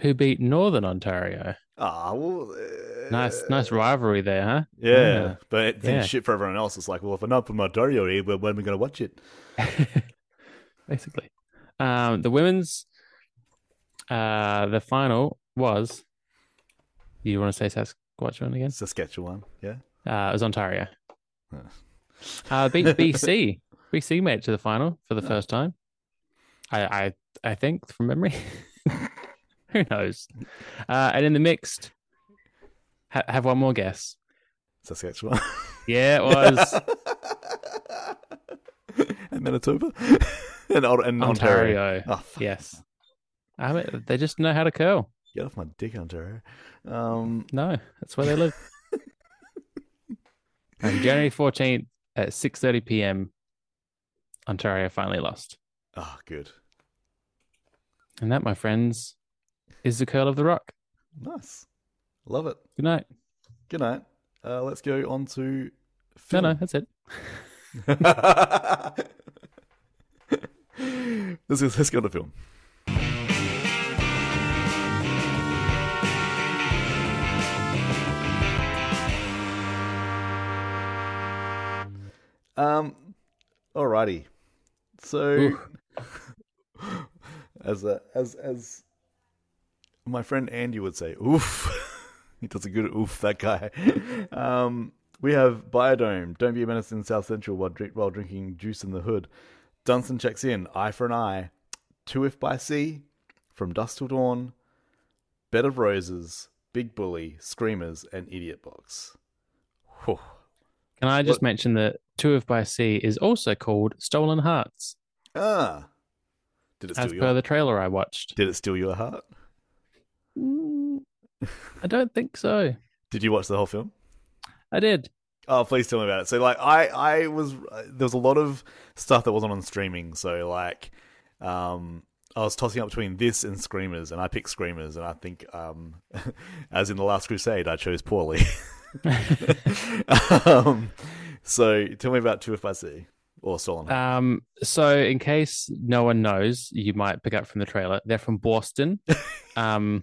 who beat Northern Ontario. Ah, well. uh, Nice, nice rivalry there, huh? Yeah, but then Yeah. shit for everyone else. It's like, well, if I'm not from Ontario, when are we going to watch it? [laughs] Basically, um, the women's, uh, the final was. You want to say Saskatchewan again? Saskatchewan, yeah. Uh, it was Ontario. Huh. Uh, beat [laughs] BC. BC made it to the final for the first time. I, I, I think from memory. [laughs] Who knows? Uh, and in the mixed, ha- have one more guess. Saskatchewan. Yeah, it was [laughs] and Manitoba? and, and Ontario. Ontario. Oh. Yes. I mean, they just know how to curl. Get off my dick, Ontario. Um, No, that's where they live. [laughs] and January 14th at 6:30 p.m. Ontario finally lost. oh, good. And that, my friends, is the curl of the rock. Nice. Love it. Good night. Good night. Uh, let's go on to film. no, no, that's it. [laughs] let's, go- let's go to film. Um, alrighty. So, [laughs] as a, as as my friend Andy would say, "Oof." [laughs] he does a good oof. That guy. [laughs] Um, we have Biodome. Don't be a menace in South Central while drink while drinking juice in the hood. Dunston checks in. Eye for an eye. Two if by sea. From dusk till dawn. Bed of roses. Big bully. Screamers and idiot box. Whew. Can I just mention that Two of by Sea is also called Stolen Hearts, Ah. Did it steal as steal per your? the trailer I watched. Did it steal your heart? Mm, I don't think so. Did you watch the whole film? I did. Oh, please tell me about it. So, like, I, I was there was a lot of stuff that wasn't on streaming. So, like, um, I was tossing up between this and Screamers, and I picked Screamers, and I think, um, [laughs] as in the Last Crusade, I chose poorly. [laughs] [laughs] um, so, tell me about Two If I See or Stolen. Um, so in case no one knows, you might pick up from the trailer. They're from Boston, [laughs] um,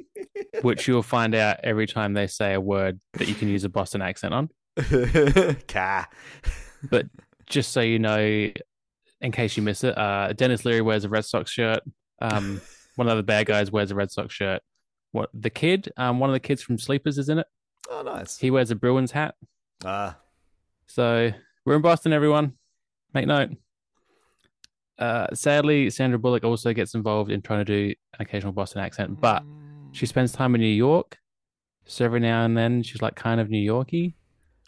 which you'll find out every time they say a word that you can use a Boston accent on. [laughs] Car. But just so you know, in case you miss it, uh, Denis Leary wears a Red Sox shirt. Um, [laughs] one of the bad guys wears a Red Sox shirt. What the kid? Um, one of the kids from Sleepers is in it. Oh, nice. He wears a Bruins hat. Ah, So we're in Boston, everyone. Make note. Uh, sadly, Sandra Bullock also gets involved in trying to do an occasional Boston accent, but she spends time in New York. So every now and then, she's like kind of New Yorky.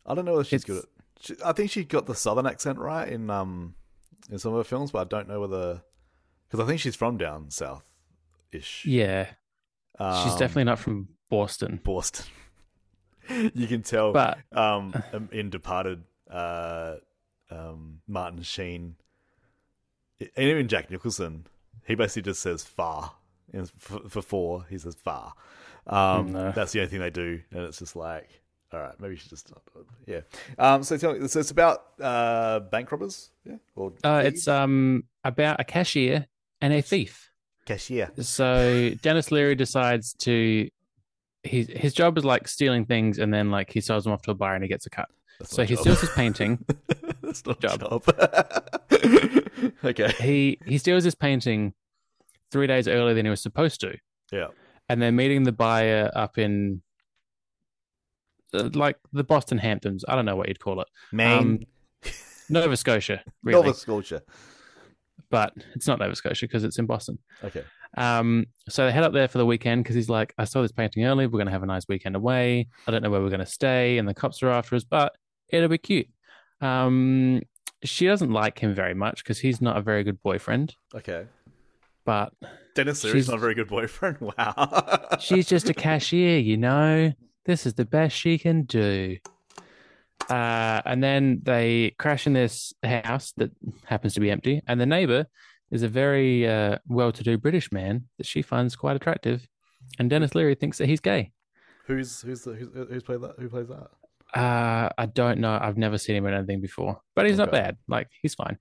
I don't know if she's good It's- at. She, I think she got the southern accent right in um in some of her films, but I don't know whether because I think she's from down south ish. Yeah, she's Um, definitely not from Boston. Boston. [laughs] you can tell, But um, in Departed, uh, um, Martin Sheen, and even Jack Nicholson, he basically just says "far" And for, for four. He says "far." Um, No. That's the only thing they do, and it's just like, all right, maybe you should just not do it. Yeah. Um, so tell me, so it's about uh, bank robbers, yeah, or uh, it's um about a cashier and a thief. cashier. So Denis Leary decides to. His his job is like stealing things, and then like he sells them off to a buyer, and he gets a cut. That's So he job. steals his painting. [laughs] That's not Job. job. [laughs] okay. he he steals his painting three days earlier than he was supposed to, Yeah. and they're meeting the buyer up in uh, like the Boston Hamptons. I don't know what you'd call it, Maine, Um, Nova Scotia, [laughs] really, Nova Scotia. but it's not Nova Scotia because it's in Boston. Okay. Um, so they head up there for the weekend because he's like, I saw this painting earlier. We're gonna have a nice weekend away. I don't know where we're gonna stay, and the cops are after us, but it'll be cute. Um, she doesn't like him very much because he's not a very good boyfriend, Okay. but Denis Leary's not a very good boyfriend. [laughs] Wow. she's just a cashier, you know. This is the best she can do. Uh, and then they crash in this house that happens to be empty, and the neighbor is a very uh, well-to-do British man that she finds quite attractive, and Denis Leary thinks that he's gay. who's who's the, who's, who's played that? Who plays that? Uh, I don't know. I've never seen him in anything before, but he's not bad. Like he's fine.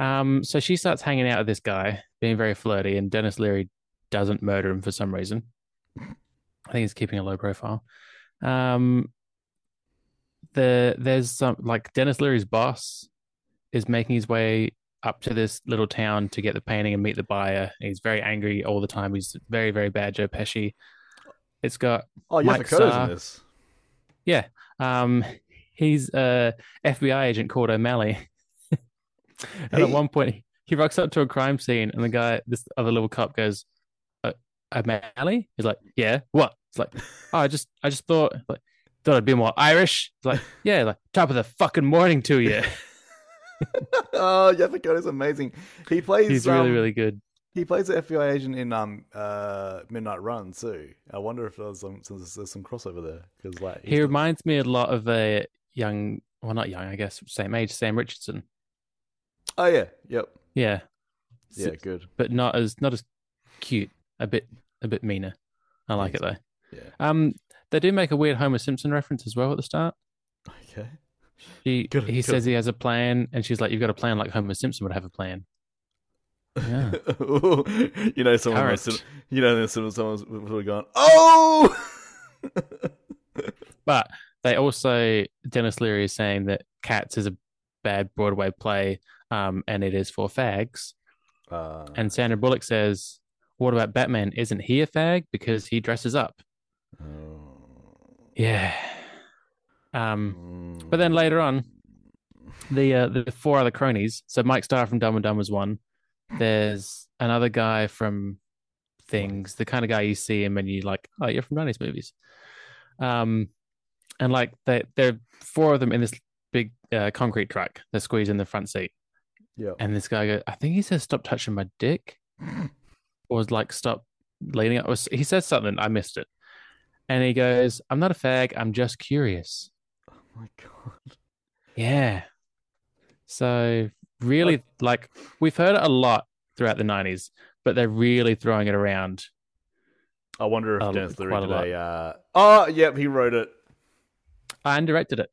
Um, so she starts hanging out with this guy, being very flirty, and Denis Leary doesn't murder him for some reason. I think he's keeping a low profile. Um, the there's some like Denis Leary's boss is making his way up to this little town to get the painting and meet the buyer. He's very angry all the time. He's very very bad, Joe Pesci. It's got Oh, Mike Starr. Yeah. Um, he's a FBI agent called O'Malley. [laughs] and at one point, he rocks up to a crime scene, and the guy, this other little cop, goes, uh, "O'Malley?" He's like, "Yeah, what?" It's like, "Oh, I just, I just thought, like, thought I'd be more Irish." It's like, [laughs] "Yeah, like top of the fucking morning to you." [laughs] oh, Yaphet Kotto's amazing. He plays. he's really, um, really good. He plays the FBI agent in um uh Midnight Run too. I wonder if there's some there's, there's some crossover there because like He reminds me a lot of a young, well, not young, I guess, same age, Sam Richardson. Oh yeah. Yep. Yeah, Yeah. Good. but not as not as cute. A bit, a bit meaner. I like it though. Yeah. Um, they do make a weird Homer Simpson reference as well at the start. Okay. He [laughs] Good- he good. says he has a plan, and she's like, "You've got a plan like Homer Simpson would have a plan." Yeah. [laughs] you know, someone must, you know, someone someone's probably gone, oh. [laughs] But they also Denis Leary is saying that Cats is a bad Broadway play, um, and it is for fags. uh, And Sandra Bullock says, "What about Batman? Isn't he a fag because he dresses up?" oh. Yeah. Um, Mm. but then later on, the uh, the four other cronies. So Mike Starr from Dumb and Dumber is one. There's another guy from Things, the kind of guy you see him and you like, oh, you're from nineties movies. Um, and like they there are four of them in this big uh, concrete truck. They're squeezed in the front seat, Yeah. and this guy goes, I think he says, "Stop touching my dick," [laughs] or was like, "Stop leaning." Up. He says something. I missed it, and he goes, "I'm not a fag. I'm just curious." Oh my god. Yeah. So really, like we've heard it a lot throughout the '90s, but they're really throwing it around. I wonder if Oh, Denis Leary did a. Uh... Oh, yep, he wrote it. And directed it.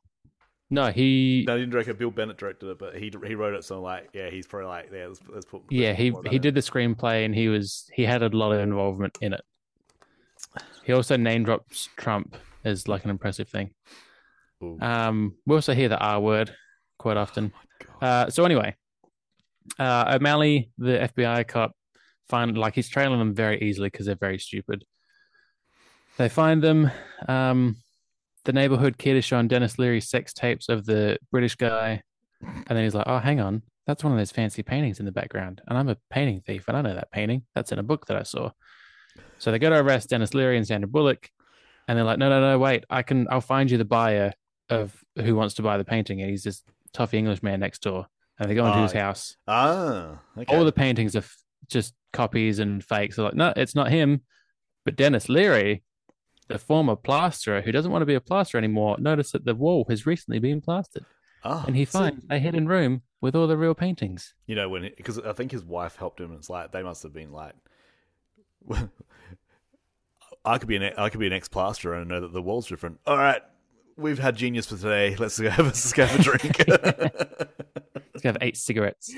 No, he. No, he didn't direct it. Bill Bennett directed it, but he he wrote it. So like, yeah, he's probably like, yeah, let's, let's put. yeah, he more of that he in. did the screenplay, and he was he had a lot of involvement in it. He also name drops Trump as like an impressive thing. Ooh. Um, we also hear the R word quite often. God. Uh, so anyway, uh, O'Malley, the FBI cop, find like he's trailing them very easily because they're very stupid. They find them. Um, the neighborhood kid is showing Denis Leary sex tapes of the British guy, and then he's like, "Oh, hang on, that's one of those fancy paintings in the background, and I'm a painting thief, and I know that painting. That's in a book that I saw." So they go to arrest Denis Leary and Sandra Bullock, and they're like, "No, no, no, wait, I can, I'll find you the buyer of who wants to buy the painting." And he's this toughy English man next door, and they go into Ah, his house. ah, okay. All the paintings are f- just copies and fakes. They're like, no, it's not him. But Denis Leary, the former plasterer who doesn't want to be a plasterer anymore, noticed that the wall has recently been plastered, Ah, and he so- finds a hidden room with all the real paintings. you know when because I think his wife helped him. and It's like they must have been like, [laughs] I could be an I could be an ex plasterer and know that the wall's different. All right, we've had genius for today. Let's go have a, let's go have a drink. [laughs] He's gonna have eight cigarettes.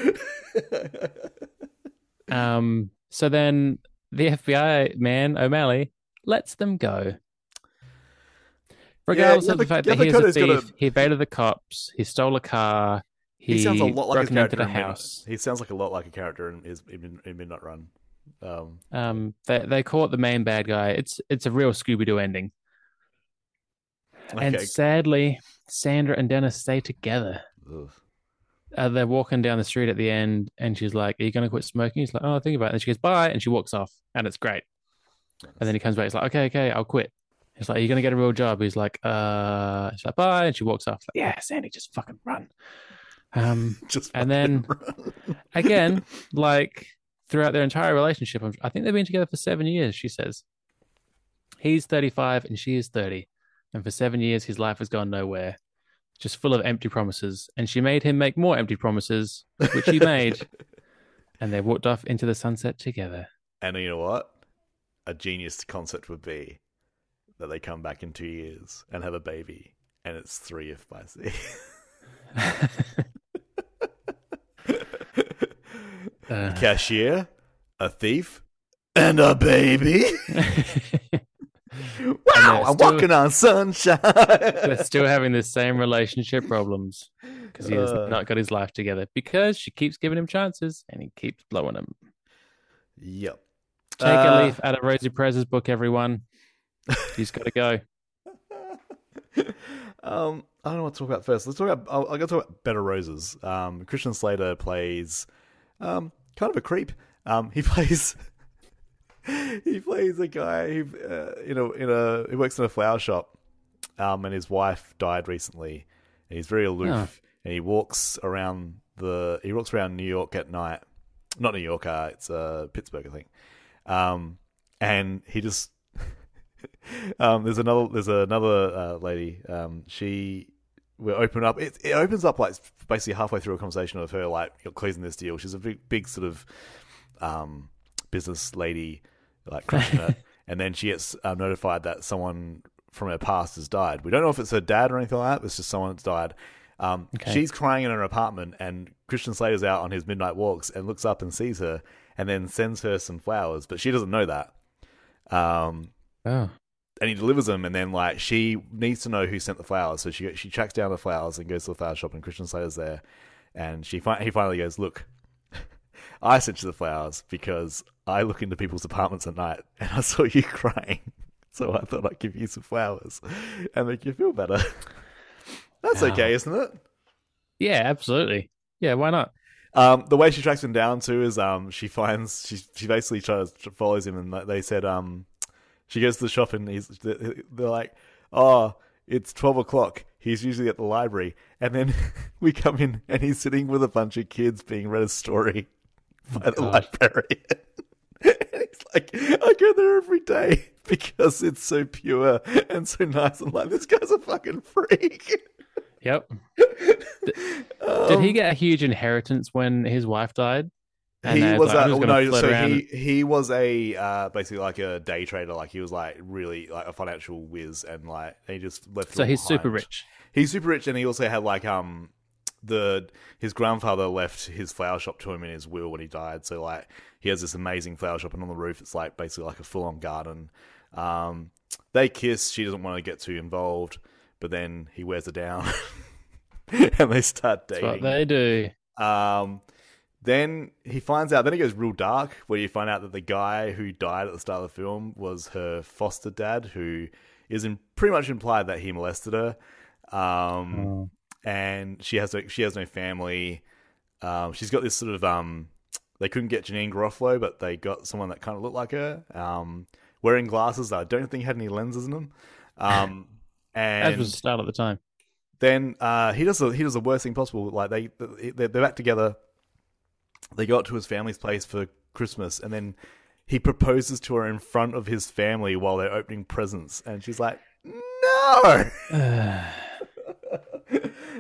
um. So then the FBI man O'Malley lets them go. Regardless yeah, of the the- fact yeah, that the he's a thief, a- he evaded the cops, he stole a car, he, he sounds a lot like a into character the in Midnight- house. He sounds like a lot like a character in his in, in Midnight Run. Um, Um, they they caught the main bad guy. It's it's a real Scooby Doo ending, and sadly, Sandra and Denis stay together. Uh, they're walking down the street at the end, and she's like, "Are you going to quit smoking?" He's like, "Oh, I think about it." And she goes, "Bye," and she walks off, and it's great. And then he comes back. He's like, "Okay, okay, I'll quit." He's like, "Are you going to get a real job?" He's like, "Uh," she's like, "Bye," and she walks off. Like, yeah, Sandy, just fucking run. Um, [laughs] Just And then- again, [laughs] like throughout their entire relationship, I think they've been together for seven years. She says he's 35 and she is 30, and for seven years his life has gone nowhere, just full of empty promises. And she made him make more empty promises, which he made, [laughs] and they walked off into the sunset together. And you know what? A genius concept would be that they come back in two years and have a baby, and it's three if by sea. Uh, Cashier, a thief, and a baby. [laughs] Wow, I'm still- walking on sunshine. [laughs] They're still having the same relationship problems because he has Uh. not got his life together because she keeps giving him chances and he keeps blowing them. yep. Take Uh, a leaf out of Rosie Perez's book, everyone. He's got to go. [laughs] um, I don't know what to talk about first. Let's talk about. I'll, I'll go talk about Bed of Roses. Um, Christian Slater plays um, kind of a creep. Um, he [laughs] plays. He plays a guy who, uh, in a in a he works in a flower shop, um, and his wife died recently, and he's very aloof, Oh. and he walks around the he walks around New York at night, not New York, uh, it's uh, Pittsburgh, I think, um, and he just [laughs] um, there's another there's another uh, lady. Um, she will open up. It, it opens up like basically halfway through a conversation of her like you're closing this deal. She's a big big sort of um, business lady, like crushing it. [laughs] And then she gets uh, notified that someone from her past has died. We don't know if it's her dad or anything like that. It's just someone that's died. Um, Okay. She's crying in her apartment, and Christian Slater's out on his midnight walks and looks up and sees her, and then sends her some flowers, but she doesn't know that. Um, Oh, and he delivers them, and then like she needs to know who sent the flowers, so she she tracks down the flowers and goes to the flower shop, and Christian Slater's there, and she fi- he finally goes, "Look, I sent you the flowers because I look into people's apartments at night, [laughs] and I saw you crying, so I thought I'd give you some flowers and make you feel better." [laughs] That's okay, isn't it? Yeah, absolutely. Yeah, why not? Um, the way she tracks him down too is um, she finds she she basically tries follows him, and they said um, she goes to the shop and he's they're like, oh, it's twelve o'clock. He's usually at the library, and then [laughs] we come in and he's sitting with a bunch of kids being read a story by the God. librarian. [laughs] and he's like, I go there every day because it's so pure and so nice. I'm like, this guy's a fucking freak. Yep. [laughs] Did he get a huge inheritance when his wife died? And he was like, a, no, so around he he was a uh, basically like a day trader. Like he was like really like a financial whiz, and like he just left. So he's super rich. He's super rich, and he also had like um the his grandfather left his flower shop to him in his will when he died. So like he has this amazing flower shop, and on the roof it's like basically like a full on garden. Um, they kiss. She doesn't want to get too involved, but then he wears her down, [laughs] and they start That's dating. what they do. Um, then he finds out. Then it goes real dark, where you find out that the guy who died at the start of the film was her foster dad, who is in, pretty much implied that he molested her. Um, and she has no, she has no family. Um, she's got this sort of um, they couldn't get Janeane Garofalo, but they got someone that kind of looked like her. Um, wearing glasses that I don't think had any lenses in them. Um, and As was the start at the time. then uh, he does the, he does the worst thing possible. Like they they're, they're back together. They go up to his family's place for Christmas, and then he proposes to her in front of his family while they're opening presents, and she's like, "No."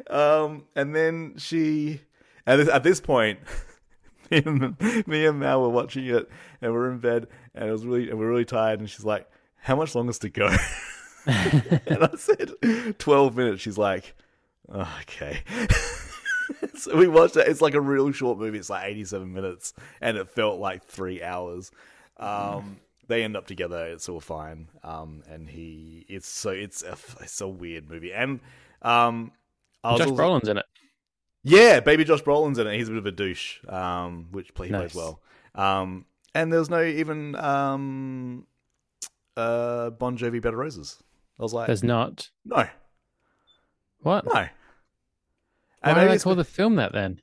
Um, and then she, at this, at this point, [laughs] me and, me and Mal were watching it, and we're in bed, and it was really, and we're really tired, and she's like, "How much longer is to go?" [laughs] and I said, 12 minutes. She's like, oh, okay. [laughs] so we watched it. It's like a real short movie. It's like 87 minutes, and it felt like three hours. Um, they end up together. It's all fine. Um, and he, it's so, it's a, it's a weird movie. And, um, Josh also- Brolin's in it. yeah, baby Josh Brolin's in it. He's a bit of a douche, um, which he Nice. plays well. Um, and there's no even um, uh, Bon Jovi Bed of Roses. I was like, There's not. no, What? no. Why And do they call the film that then?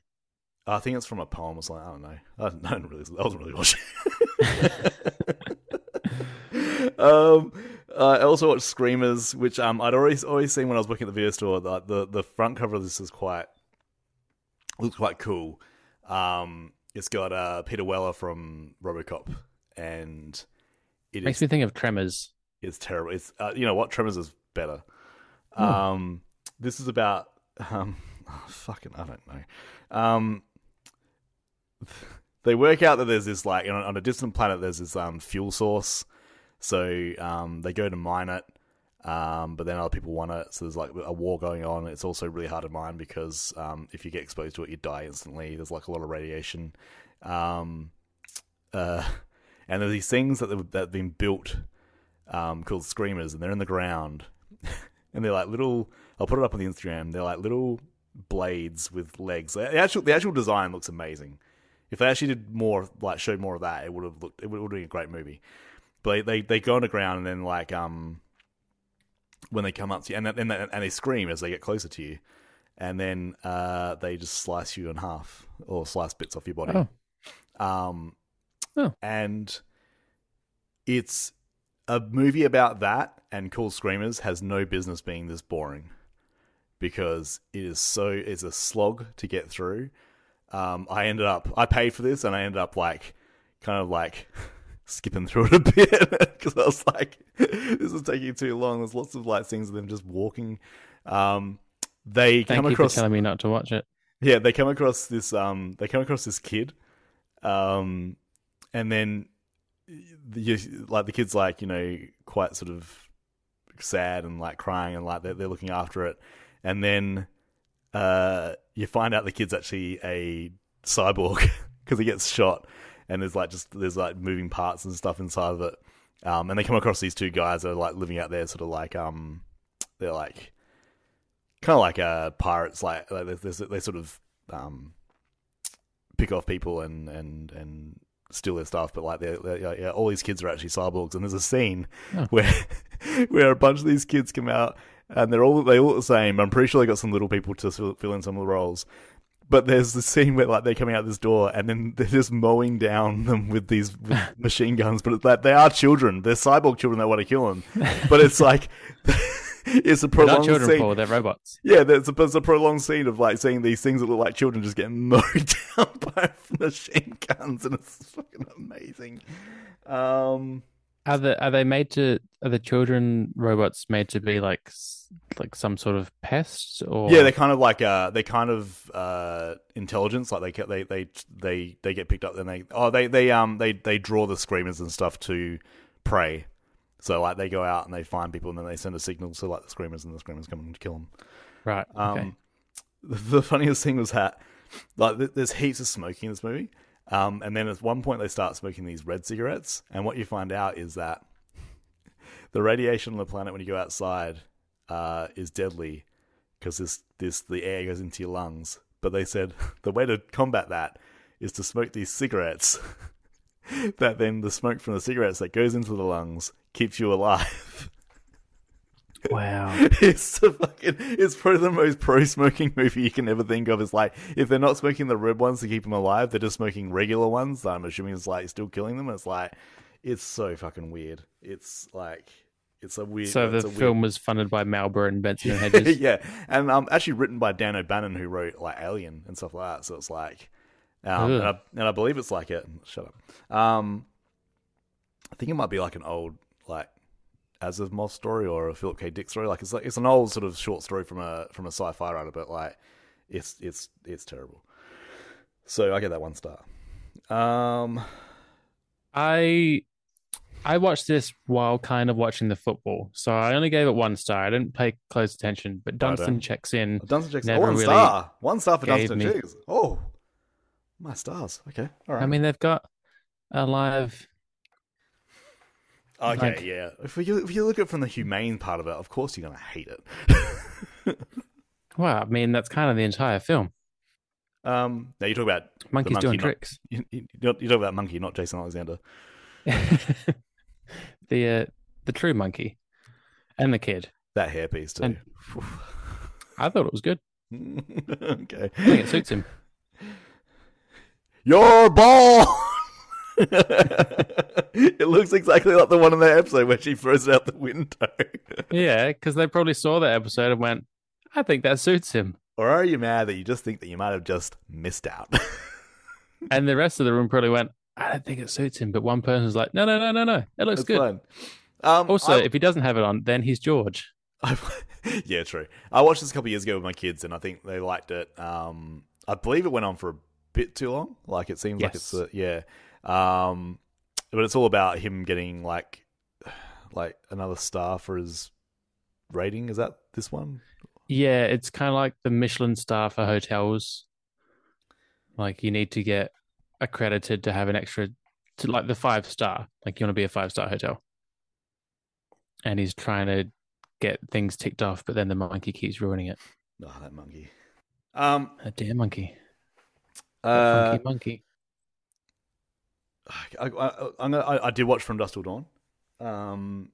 I think it's from a poem or something. I don't know. I don't, I don't really. I wasn't really watching. [laughs] [laughs] um, I also watched Screamers, which um I'd always always seen when I was working at the video store. That the the front cover of this is quite looks quite cool. Um, it's got uh Peter Weller from RoboCop, and it Makes is me think of Tremors. it's terrible. It's uh, you know what Tremors is better. Hmm. Um, this is about um, [laughs] oh, fucking I don't know. Um, [laughs] they work out that there's this like on, on a distant planet there's this um fuel source, so um they go to mine it. Um, but then other people want it, so there's like a war going on. It's also really hard to mine because um, if you get exposed to it, you die instantly. There's like a lot of radiation. Um, uh, [laughs] and there's these things that that have been built um, called screamers, and they're in the ground, [laughs] and they're like little. I'll put it up on the Instagram. They're like little blades with legs. The actual the actual design looks amazing. If they actually did more, like showed more of that, it would have looked. It would have been a great movie. But they they go underground, and then like um, when they come up to you, and then and they scream as they get closer to you, and then uh, they just slice you in half or slice bits off your body. Oh. Um, Oh. and it's a movie about that and Cool Screamers has no business being this boring because it is so it's a slog to get through. Um, I ended up I paid for this and I ended up like kind of like [laughs] skipping through it a [laughs] bit because I was like, this is taking too long. There's lots of like scenes of them just walking. Um, they Thank come you across for telling me not to watch it. yeah, they come across this um they come across this kid. Um and then the, like the kid's like, you know, quite sort of sad and like crying and like they're, they're looking after it. And then uh you find out the kid's actually a cyborg [laughs] because he gets shot and there's like just there's like moving parts and stuff inside of it. Um and they come across these two guys that are like living out there sort of like um they're like kind of like uh, pirates, like, like they, they, they sort of um, pick off people and and and steal their stuff. But like, they're, they're, yeah, all these kids are actually cyborgs, and there's a scene Oh. [laughs] where where a bunch of these kids come out and they're all they all look the same. I'm pretty sure they got some little people to fill in some of the roles. But there's the scene where like they're coming out this door and then they're just mowing down [laughs] them with these with [laughs] machine guns. But it's like they are children. They're cyborg children that want to kill them. [laughs] But it's like it's a They're not prolonged children, scene. Paul. They're robots. Yeah, there's a, there's a prolonged scene of like seeing these things that look like children just getting mowed down by machine guns, and it's fucking amazing. Um, Are the are they made to are the children robots made to be like like some sort of pests or yeah, they're kind of like uh, they kind of uh, intelligence, like they get they they they they get picked up, and they oh they they um they they draw the screamers and stuff to prey. So like they go out and they find people, and then they send a signal to like the screamers, and the screamers come to kill them. right? Um, Okay. [laughs] the, the funniest thing was that like there's heaps of smoking in this movie, um, and then at one point they start smoking these red cigarettes, and what you find out is that [laughs] the radiation on the planet when you go outside uh, is deadly because this this the air goes into your lungs. But they said [laughs] the way to combat that is to smoke these cigarettes. [laughs] that then the smoke from the cigarettes that goes into the lungs keeps you alive. Wow. [laughs] it's the fucking it's probably the most pro smoking movie you can ever think of. It's like if they're not smoking the red ones to keep them alive, they're just smoking regular ones. I'm assuming it's like still killing them. It's like it's so fucking weird. It's like it's a weird. So the a weird- film was funded by Marlboro and Benson and [laughs] Hedges. yeah, and um, actually written by Dan O'Bannon, who wrote like Alien and stuff like that. So it's like, um, and, I, and I believe it's like it. shut up. Um, I think it might be like an old like Asimov story or a Philip K. Dick story. Like it's like it's an old sort of short story from a from a sci-fi writer, but like it's it's it's terrible. So I get that one star. Um, I I watched this while kind of watching the football, so I only gave it one star. I didn't pay close attention, but Dunston checks in. Dunston checks Never one really star, one star for Dunston me- Chicks. Oh, my stars. Okay, all right. I mean, they've got a live. Okay, Like- yeah. If you if you look at it from the humane part of it, of course you're gonna hate it. [laughs] Well, I mean, that's kind of the entire film. um, now you talk about Monkeys monkey, doing not- tricks. you, you, you talk about monkey, not Jason Alexander. [laughs] the uh, the true monkey and the kid. That hairpiece too. And- [laughs] I thought it was good. okay, I think it suits him. your ball. [laughs] it looks exactly like the one in that episode where she throws it out the window. [laughs] Yeah, because they probably saw that episode and went, "I think that suits him." or are you mad that you just think that you might have just missed out? [laughs] And the rest of the room probably went, "I don't think it suits him." But one person's like, "No, no, no, no, no, it looks It's good." Um, Also, I- if he doesn't have it on, then he's George. I, yeah, true. I watched this a couple of years ago with my kids, and I think they liked it. Um, I believe it went on for a bit too long. Like it seems like it's a, yeah. Um, but it's all about him getting like like another star for his rating. Is that this one? Yeah, it's kind of like the Michelin star for hotels. Like you need to get accredited to have an extra, to like the five star. Like you want to be a five star hotel. And he's trying to get things ticked off, but then the monkey keeps ruining it. Oh, that monkey. Um, A dear monkey, uh, funky monkey. I, I, gonna, I, I did watch From Dusk Till Dawn. Um,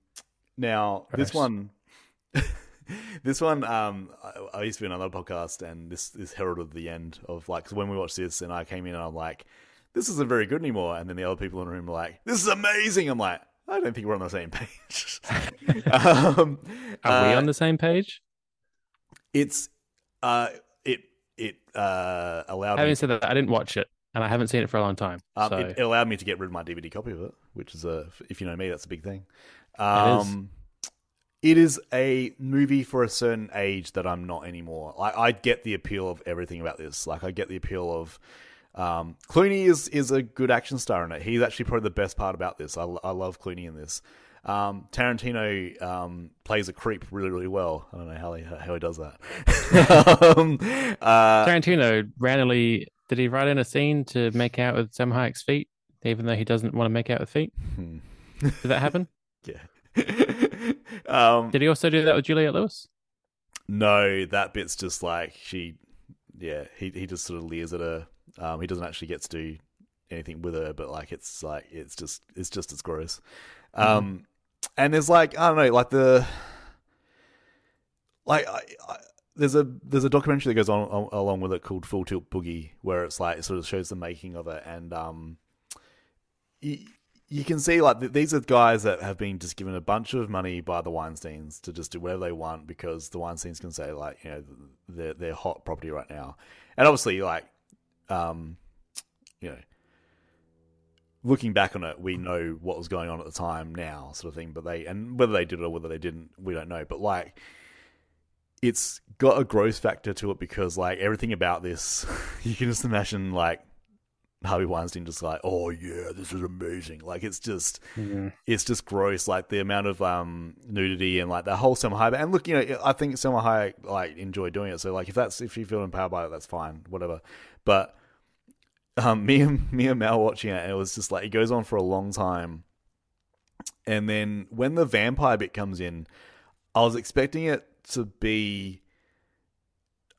now this one, [laughs] this one, um, I, I used to be on another podcast, and this is heralded the end of like 'cause when we watched this, and I came in and I'm like, this isn't very good anymore, and then the other people in the room were like, this is amazing. I'm like, I don't think we're on the same page. [laughs] um, Are we uh, on the same page? It's uh, it it uh allowed me Having said that, I didn't watch it, and I haven't seen it for a long time. Um, so it, it allowed me to get rid of my DVD copy of it, which is a, if you know me, that's a big thing. is. Um, it is a movie for a certain age that I'm not anymore. Like I get the appeal of everything about this. Like I get the appeal of um, Clooney is is a good action star in it. He's actually probably the best part about this. I, I love Clooney in this. Um, Tarantino um, plays a creep really really well. I don't know how he how he does that. [laughs] um, uh, Tarantino randomly did he write in a scene to make out with Salma Hayek's feet, even though he doesn't want to make out with feet? hmm. Did that happen? [laughs] yeah. [laughs] um, Did he also do that with Juliette Lewis? No, that bit's just like she, yeah, he he just sort of leers at her. Um, he doesn't actually get to do anything with her, but like it's like it's just it's just as gross. Um, and there's like I don't know, like the like I, I, there's a there's a documentary that goes on, on along with it called Full Tilt Boogie, where it's like it sort of shows the making of it, and um, you, you can see like th- these are guys that have been just given a bunch of money by the Weinstein's to just do whatever they want because the Weinstein's can say like you know they're they're hot property right now, and obviously like um, you know looking back on it, we know what was going on at the time now, sort of thing. But they and whether they did it or whether they didn't, we don't know. But like, it's got a growth factor to it because like everything about this, [laughs] you can just imagine like Harvey Weinstein just like, oh yeah, this is amazing. Like it's just, it's just gross. Like the amount of um nudity and like the whole Salma Hayek. And look, you know, I think Salma Hayek like enjoy doing it. So like if that's if you feel empowered by it, that's fine, whatever. But um, [laughs] me and me and Mal watching it, it was just like it goes on for a long time, and then when the vampire bit comes in, I was expecting it to be,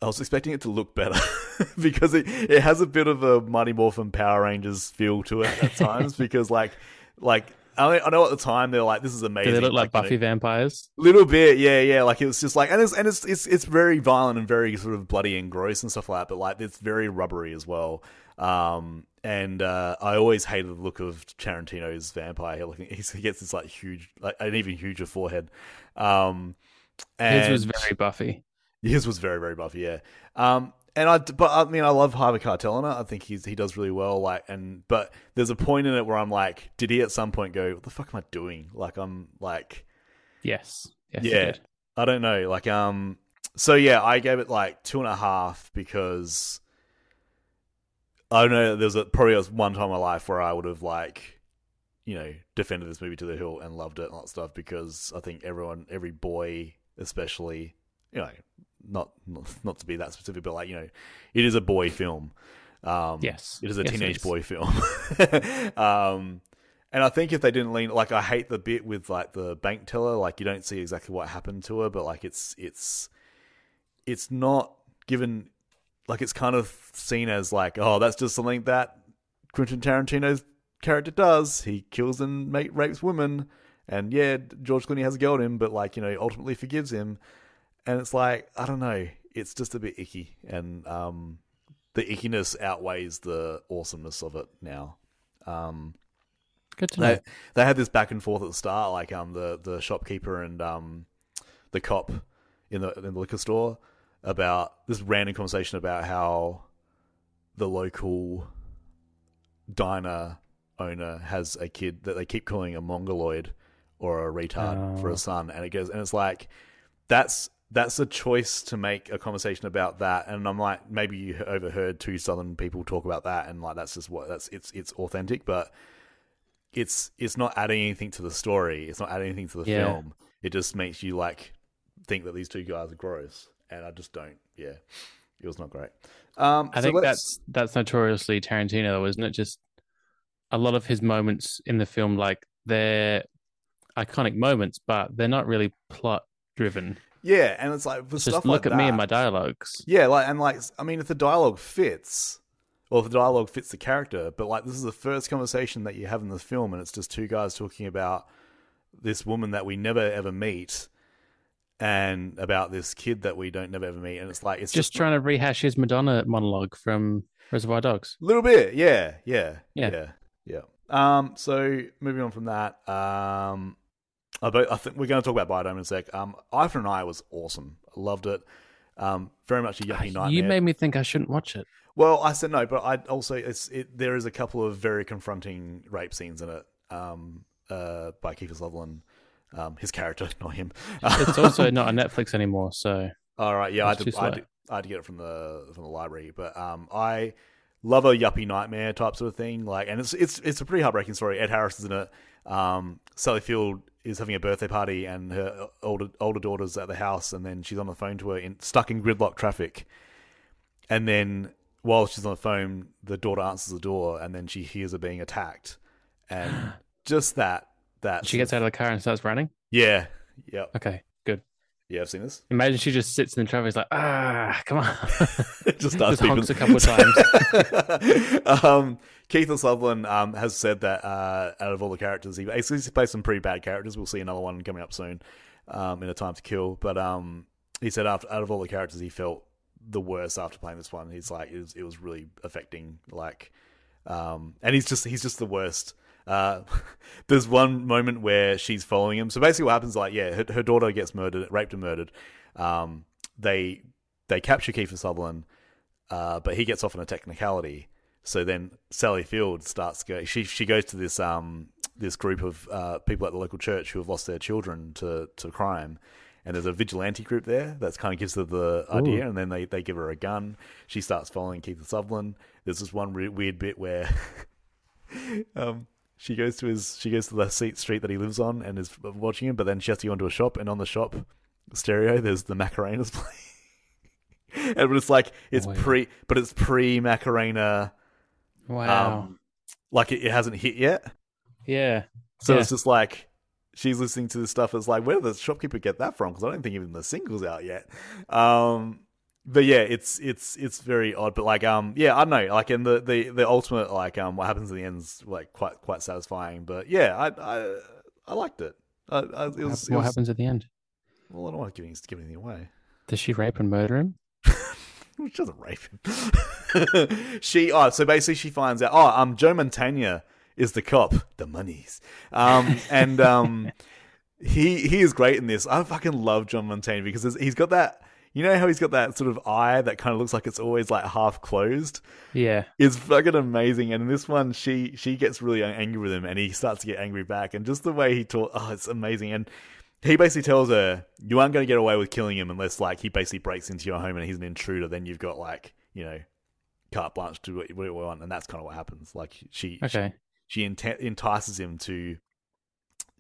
I was expecting it to look better [laughs] because it it has a bit of a Mighty Morphin Power Rangers feel to it at times [laughs] because like like. I I know at the time they're like, "This is amazing." Do they look like you know, Buffy vampires? little bit, yeah, yeah. Like it was just like, and it's and it's it's it's very violent and very sort of bloody and gross and stuff like that. But like it's very rubbery as well. Um, and uh, I always hated the look of Tarantino's vampire. Like he gets this like huge, like an even huger forehead. Um, and His was very Buffy. his was very very buffy, yeah. Um, and I, but I mean, I love Harvey Keitel in it. I think he's he does really well. Like, and but there's a point in it where I'm like, did he at some point go, "What the fuck am I doing?" Like, I'm like. Yes. Yes. Yeah. I don't know. Like, um, so yeah, I gave it like two and a half because I don't know. There's a probably was one time in my life where I would have like, you know, defended this movie to the hill and loved it and all that stuff because I think everyone, every boy, especially, you know, not not, to be that specific, but like you know, it is a boy film. Um, Yes. it is a Yes, teenage is. boy film. [laughs] um, and I think if they didn't lean, like I hate the bit with like the bank teller, like you don't see exactly what happened to her, but like it's it's it's not given, like it's kind of seen as like oh that's just something that Quentin Tarantino's character does. He kills and mate rapes women, and yeah, George Clooney has a go at him, but like you know he ultimately forgives him, and it's like I don't know, it's just a bit icky, and um, the ickiness outweighs the awesomeness of it now. Um, Good to know. they they had this back and forth at the start, like um the the shopkeeper and um the cop in the in the liquor store about this random conversation about how the local diner owner has a kid that they keep calling a mongoloid or a retard for Oh. a son, and it goes and it's like that's that's a choice to make a conversation about that and i'm like maybe you overheard two southern people talk about that and like that's just what that's it's it's authentic but it's it's not adding anything to the story it's not adding anything to the Yeah. film it just makes you like think that these two guys are gross and i just don't yeah it was not great um I so think let's- that's that's notoriously Tarantino, though, isn't it? Just a lot of his moments in the film, like they're iconic moments, but they're not really plot driven. yeah and it's like for Just look like at me and my dialogues. Yeah, like and like I mean, if the dialogue fits, or if the dialogue fits the character, but like this is the first conversation that you have in the film, and it's just two guys talking about this woman that we never ever meet, and about this kid that we don't never ever meet, and it's like it's Just just, trying to rehash his Madonna monologue from Reservoir Dogs. a little bit, yeah, yeah, Yeah. yeah, yeah. Um, so moving on from that, um, I, I think we're going to talk about Biodome in a sec. Um, Eye for an Eye was awesome. Loved it. Um, very much a yuppie nightmare. You made me think I shouldn't watch it. Well, I said no, but I also it's it, there is a couple of very confronting rape scenes in it. Um, uh, by Kiefer Sutherland, um, his character, [laughs] not him. It's also not on Netflix anymore, so All right, yeah, I had, to, I, had to, I get it from the from the library, but um, I love a yuppie nightmare type sort of thing. Like, and it's it's it's a pretty heartbreaking story. Ed Harris is in it. Um, Sally Field is having a birthday party, and her older older daughter's at the house, and then she's on the phone to her, in, stuck in gridlock traffic, and then while she's on the phone, the daughter answers the door, and then she hears her being attacked, and [gasps] just that that she gets out of the car and starts running. yeah yeah Okay, good. yeah I've seen this. Imagine she just sits in the traffic, like, ah, come on. [laughs] just starts Just honks a couple of times. [laughs] um, Kiefer Sutherland um, has said that uh, out of all the characters, he basically plays some pretty bad characters. We'll see another one coming up soon um, in A Time to Kill. But um, he said after out of all the characters, he felt the worst after playing this one. He's like, it was, it was really affecting. Like, um, and he's just he's just the worst. Uh, [laughs] there's one moment where she's following him. So basically, what happens? Is like, yeah, her, her daughter gets murdered, raped and murdered. Um, they they capture Kiefer Sutherland, uh, but he gets off on a technicality. So then Sally Field starts go. She she goes to this um this group of uh, people at the local church who have lost their children to to crime, and there's a vigilante group there that kind of gives her the idea, and then they, they give her a gun. She starts following Kiefer Sutherland. There's this one re- weird bit where [laughs] um, she goes to his she goes to the seat street that he lives on and is watching him, but then she has to go into a shop, and on the shop stereo there's the Macarenas [laughs] playing. and it's like it's Wow. pre, but it's pre Macarena. Wow. Um, like it, it hasn't hit yet. yeah. So Yeah. it's just like she's listening to this stuff. It's like, where did the shopkeeper get that from? Because I don't think even the single's out yet. Um, but yeah, it's it's it's very odd. But like, um, yeah, I don't know. Like, and the the the ultimate like um, what happens in the end's like quite quite satisfying. But yeah, I I I liked it. I, I, it was, it what was happens at the end? well, I don't want to give, give anything away. Does she rape and murder him? [laughs] She doesn't rape him. [laughs] she oh, so basically she finds out oh um Joe Mantegna is the cop, the monies. Um and um [laughs] he he is great in this. I fucking love John Mantegna because he's got that you know how he's got that sort of eye that kind of looks like it's always like half closed. Yeah. It's fucking amazing. And in this one, she she gets really angry with him, and he starts to get angry back. And just the way he talks, oh, it's amazing. And he basically tells her, "You aren't going to get away with killing him unless like he basically breaks into your home and he's an intruder. Then you've got like you know carte blanche to do what you want." And that's kind of what happens. Like she Okay. she, she enti- entices him to.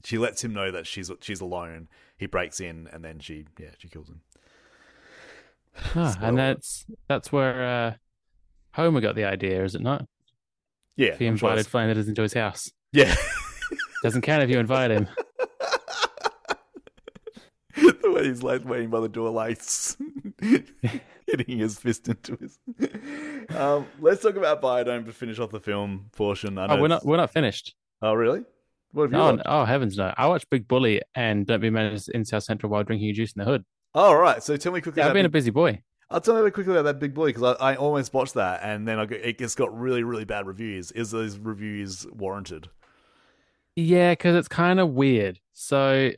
She lets him know that she's she's alone. He breaks in, and then she yeah she kills him. Spoiler. and that's that's where uh, Homer got the idea, is it not? Yeah, He invited Flanders into his house. yeah. Doesn't count if you invite him. [laughs] [laughs] the way he's like waiting by the door, like [laughs] hitting his fist into his. [laughs] Um, let's talk about Biodome to finish off the film portion. I Oh, we're not we're not finished. Oh, really? What have you Oh, watched? oh heavens no! I watched Big Bully and Don't Be Menace in South Central while drinking your juice in the hood. Oh, all right. So tell me quickly. Yeah, I've been a busy boy. I'll tell me quickly about that Big Bully because I, I almost watched that and then I got, it just got really, really bad reviews. Is those reviews warranted? Yeah, because it's kind of weird. So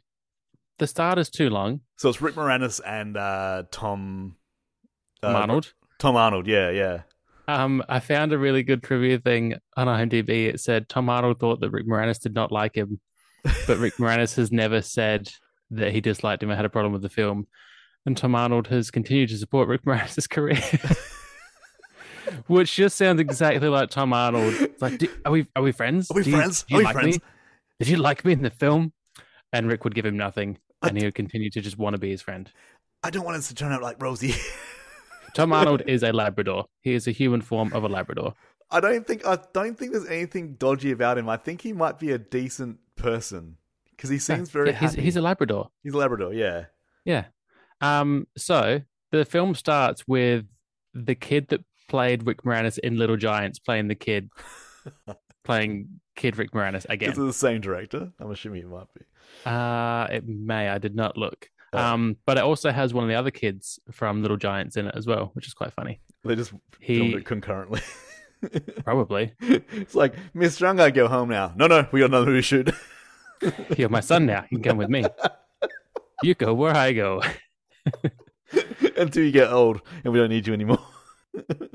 the start is too long. So it's Rick Moranis and uh, Tom uh, Arnold. Tom Arnold. Yeah, yeah. Um, I found a really good trivia thing on IMDb. It said Tom Arnold thought that Rick Moranis did not like him, but Rick [laughs] Moranis has never said that he disliked him or had a problem with the film. And Tom Arnold has continued to support Rick Moranis' career, [laughs] which just sounds exactly like Tom Arnold. It's like, "Do- are we are we friends? Are we Do you- friends? do you Are we like friends?" Me? Did you like me in the film? And Rick would give him nothing, [laughs] and he would continue to just want to be his friend. I don't want us to turn out like Rosie. [laughs] Tom Arnold is a Labrador. He is a human form of a Labrador. I don't think I don't think there's anything dodgy about him. I think he might be a decent person because he seems very Yeah, he's, happy. he's a Labrador. He's a Labrador, yeah. Yeah. Um. So the film starts with the kid that played Rick Moranis in Little Giants playing the kid, [laughs] playing Kid Rick Moranis Is again. it the same director? I'm assuming it might be. Uh, it may. I did not look. Oh. Um, but it also has one of the other kids from Little Giants in it as well, which is quite funny. They just He- filmed it concurrently. [laughs] Probably. it's like, Miss Strong, I go home now. No, no, we got another movie shoot. [laughs] You're my son now. You can come with me. You go where I go. [laughs] Until you get old and we don't need you anymore.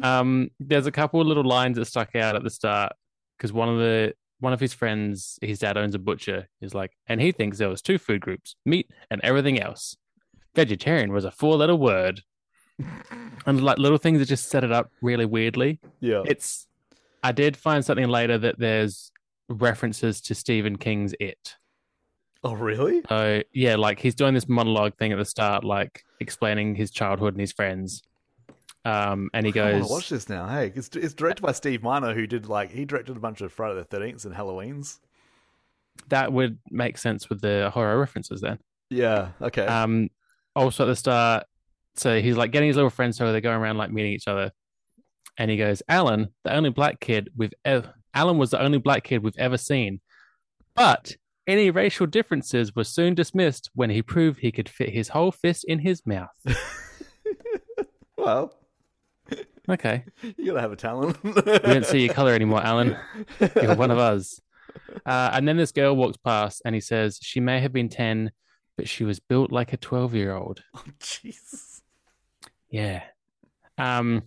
Um, there's a couple of little lines that stuck out at the start because one of the one of his friends, his dad owns a butcher, is like, and he thinks there was two food groups: meat and everything else. Vegetarian was a four-letter word, [laughs] and like little things that just set it up really weirdly. yeah. It's. I did find something later that there's references to Stephen King's It. oh, really? So yeah, like he's doing this monologue thing at the start, like explaining his childhood and his friends. Um, and he goes, watch this now. Hey, it's, it's directed by Steve Miner, who did like he directed a bunch of Friday the Thirteenth and Halloween's. that would make sense with the horror references then. Yeah. Okay. Um, also at the start, so he's like getting his little friends so they're going around like meeting each other, and he goes, "Alan, the only black kid we've ever, Alan was the only black kid we've ever seen, but Any racial differences were soon dismissed when he proved he could fit his whole fist in his mouth. [laughs] Well, Okay. [laughs] you gotta have a talent. [laughs] We don't see your color anymore, Alan. You're one of us. Uh, and then this girl walks past and he says, She may have been 10, but she was built like a 12 year old. [laughs] Jesus. Yeah. Um,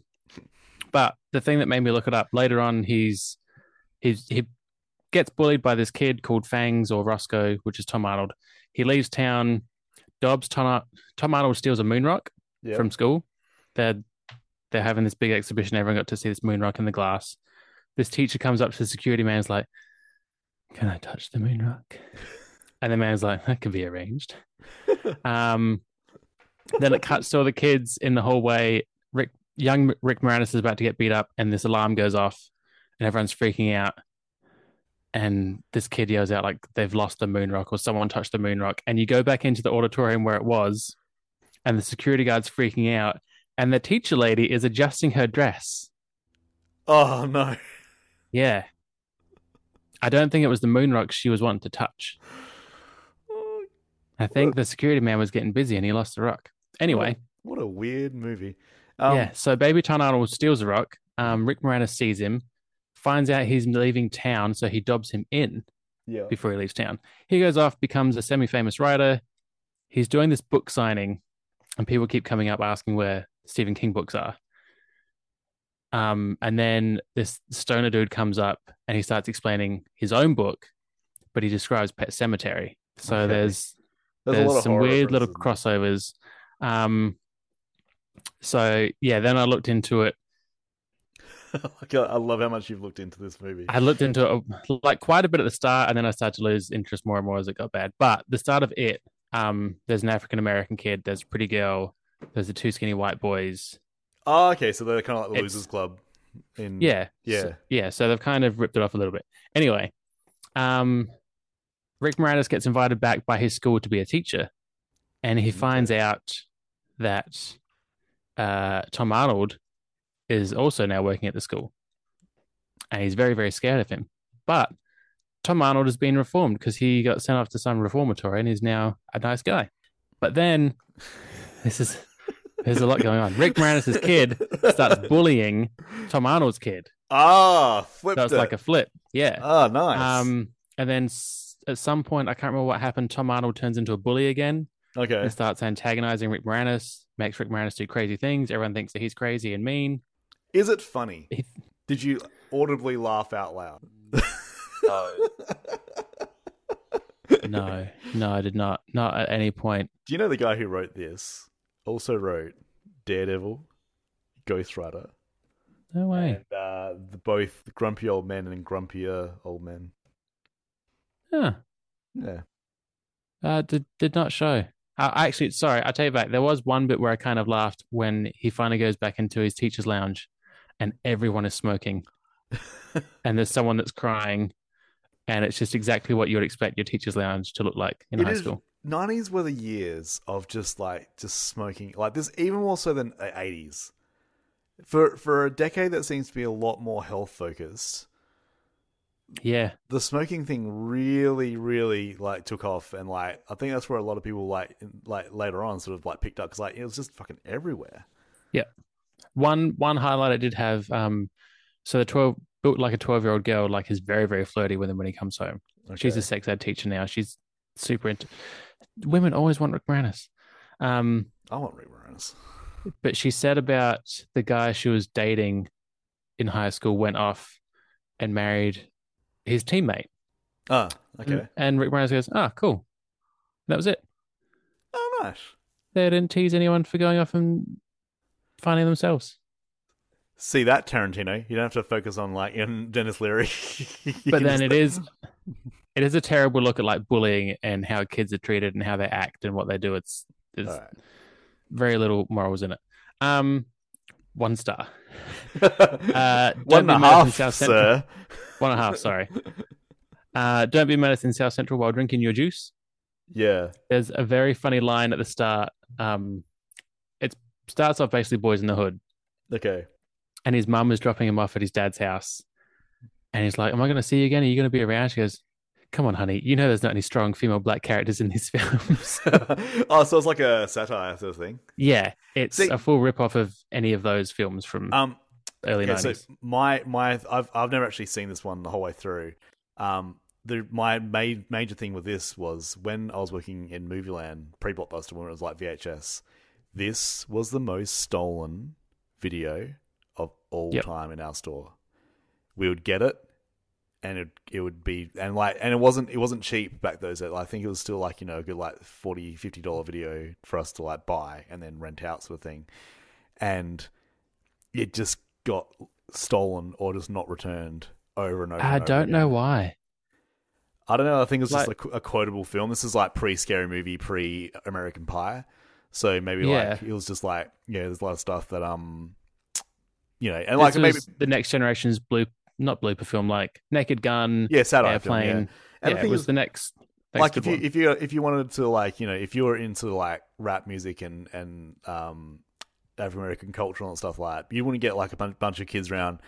but the thing that made me look it up later on, he's he's he gets bullied by this kid called Fangs or Roscoe, which is Tom Arnold. He leaves town. Dobbs Tom, Tom Arnold steals a moon rock Yeah. from school. They're they're having this big exhibition. Everyone got to see this moon rock in the glass. This teacher comes up to the security man. Is like, "Can I touch the moon rock?" And the man's like, "That can be arranged." [laughs] um, then it cuts to all the kids in the hallway. Rick, young Rick Moranis is about to get beat up, and this alarm goes off, and everyone's freaking out. And this kid yells out like they've lost the moon rock or someone touched the moon rock. And you go back into the auditorium where it was, and the security guard's freaking out, and the teacher lady is adjusting her dress. Oh no. Yeah. I don't think it was the moon rock she was wanting to touch. I think the security man was getting busy and he lost the rock. Anyway, What a weird movie. Um, yeah. So Baby Tom Arnold steals the rock. Um, Rick Moranis sees him, finds out he's leaving town, so he dobs him in Yeah. before he leaves town. He goes off, becomes a semi-famous writer. He's doing this book signing, and people keep coming up asking where Stephen King books are. Um, and then this stoner dude comes up and he starts explaining his own book, but he describes Pet Sematary. So Okay. there's There's, there's, a lot of some weird little crossovers. Um, so yeah, then I looked into it. [laughs] Like, I I love how much you've looked into this movie. I looked into it like quite a bit at the start, and then I started to lose interest more and more as it got bad. But the start of it, um, there's an African American kid, there's a pretty girl, there's the two skinny white boys. Oh, okay. So they're kind of like the It's- Losers Club. In Yeah, Yeah. so, yeah. So they've kind of ripped it off a little bit. Anyway, um, Rick Moranis gets invited back by his school to be a teacher, and he finds out that uh, Tom Arnold is also now working at the school, and he's very, very scared of him. But Tom Arnold has been reformed because he got sent off to some reformatory and is now a nice guy. But then this is there's a lot going on. Rick Moranis' kid starts bullying Tom Arnold's kid. Ah, flipped So it's it. like a flip. Yeah. Oh, nice. Um, and then s- at some point, I can't remember what happened. Tom Arnold turns into a bully again okay. and starts antagonizing Rick Moranis, makes Rick Moranis do crazy things. Everyone thinks that he's crazy and mean. Is it funny? He- Did you audibly laugh out loud? No. [laughs] no, no, I did not. Not at any point. Do you know the guy who wrote this also wrote Daredevil, Ghost Rider, No way. and uh, the, both Grumpy Old Men and Grumpier Old Men? Huh. Yeah. Uh, did did not show. Uh, actually, sorry, I take it back. There was one bit where I kind of laughed when he finally goes back into his teacher's lounge, and everyone is smoking, [laughs] and there's someone that's crying, and it's just exactly what you would expect your teacher's lounge to look like in It high is- school. 90s were the years of just like just smoking like this even more so than the 80s for for a decade that seems to be a lot more health focused Yeah, the smoking thing really really like took off and like i think that's where a lot of people like in- like later on sort of like picked up because like it was just fucking everywhere Yeah. one one highlight I did have. Um, so the twelve built like a twelve year old girl, like is very very flirty with him when he comes home. She's a sex ed teacher now. She's super into. Women always want Rick Moranis. Um, i want rick moranis but she said about the guy she was dating in high school went off and married his teammate. ah And- okay And Rick Moranis goes, "Ah, cool." That was it. oh nice They didn't tease anyone for going off and finding themselves. see that tarantino you don't have to focus on like in [laughs] dennis leary [laughs] But then it [laughs] is, it is a terrible look at like bullying and how kids are treated and how they act and what they do. It's there's right. very little morals in it. Um, one star, [laughs] Uh, One [laughs] don't be mad if in half, South Central- sir. one and a half. Sorry. Uh, don't be mad in South Central while drinking your juice. Yeah. There's a very funny line at the start. Um, it starts off basically boys in the hood, Okay. and his mum is dropping him off at his dad's house, and he's like, "Am I going to see you again? Are you going to be around?" She goes, come on, honey, you know there's not any strong female black characters in these [laughs] films. [laughs] oh, so it's like a satire sort of thing. yeah, it's See- a full rip off of any of those films from Um, early okay, so nineties. my my I've I've never actually seen this one the whole way through. Um, the my ma- major thing with this was when I was working in Movieland pre Blockbuster when it was like VHS. This was the most stolen video of all Yep. time in our store. We would get it, and it it would be and like and it wasn't it wasn't cheap back those days. I think it was still like you know a good like 40 50 dollar video for us to like buy and then rent out sort of thing, and it just got stolen or just not returned over and over. I and over don't know why. I don't know. I think it was just Like- a, a quotable film. This is like pre Scary Movie, pre American Pie. So maybe Yeah. like it was just like yeah, there's a lot of stuff that um, you know, and This like maybe the next generation's blue, not blooper film, like Naked Gun, yeah, satire film, yeah. Airplane. Yeah, it was is, the next. next like if you one. if you if you wanted to like you know if you were into like rap music and and um African American culture and stuff like that, you wouldn't get like a bunch, bunch of kids around,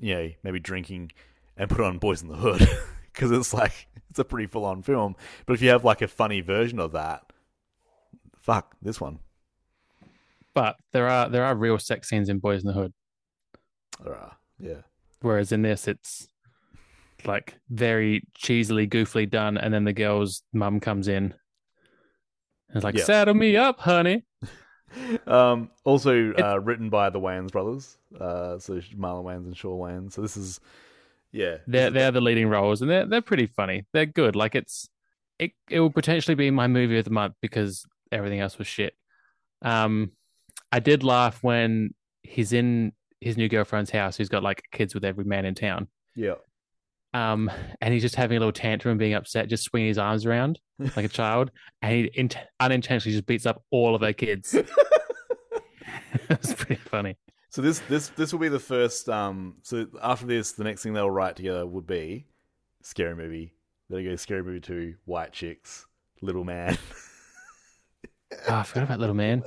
you know, maybe drinking and put on Boys in the Hood [laughs] because it's like it's a pretty full on film. But if you have like a funny version of that, fuck this one. but there are there are real sex scenes in Boys in the Hood, Uh, yeah. Whereas in this it's like very cheesily, goofily done, and then the girl's mum comes in. And it's like, Yeah. saddle me up, honey. [laughs] Um, also uh, written by the Wayans brothers, uh, so Marlon Wayans and Shawn Wayans. So this is, yeah, They're they're the leading roles, and they're they're pretty funny. They're good. Like it's it it will potentially be my movie of the month because everything else was shit. Um, I did laugh when he's in his new girlfriend's house, who's got like kids with every man in town. yeah. Um, and he's just having a little tantrum and being upset, just swinging his arms around [laughs] like a child, and he in- unintentionally just beats up all of their kids. [laughs] [laughs] It's pretty funny. So this this this will be the first. Um, so after this, the next thing they'll write together would be scary movie. There you go, scary movie two, white chicks, little man. Oh, I forgot about Little Man.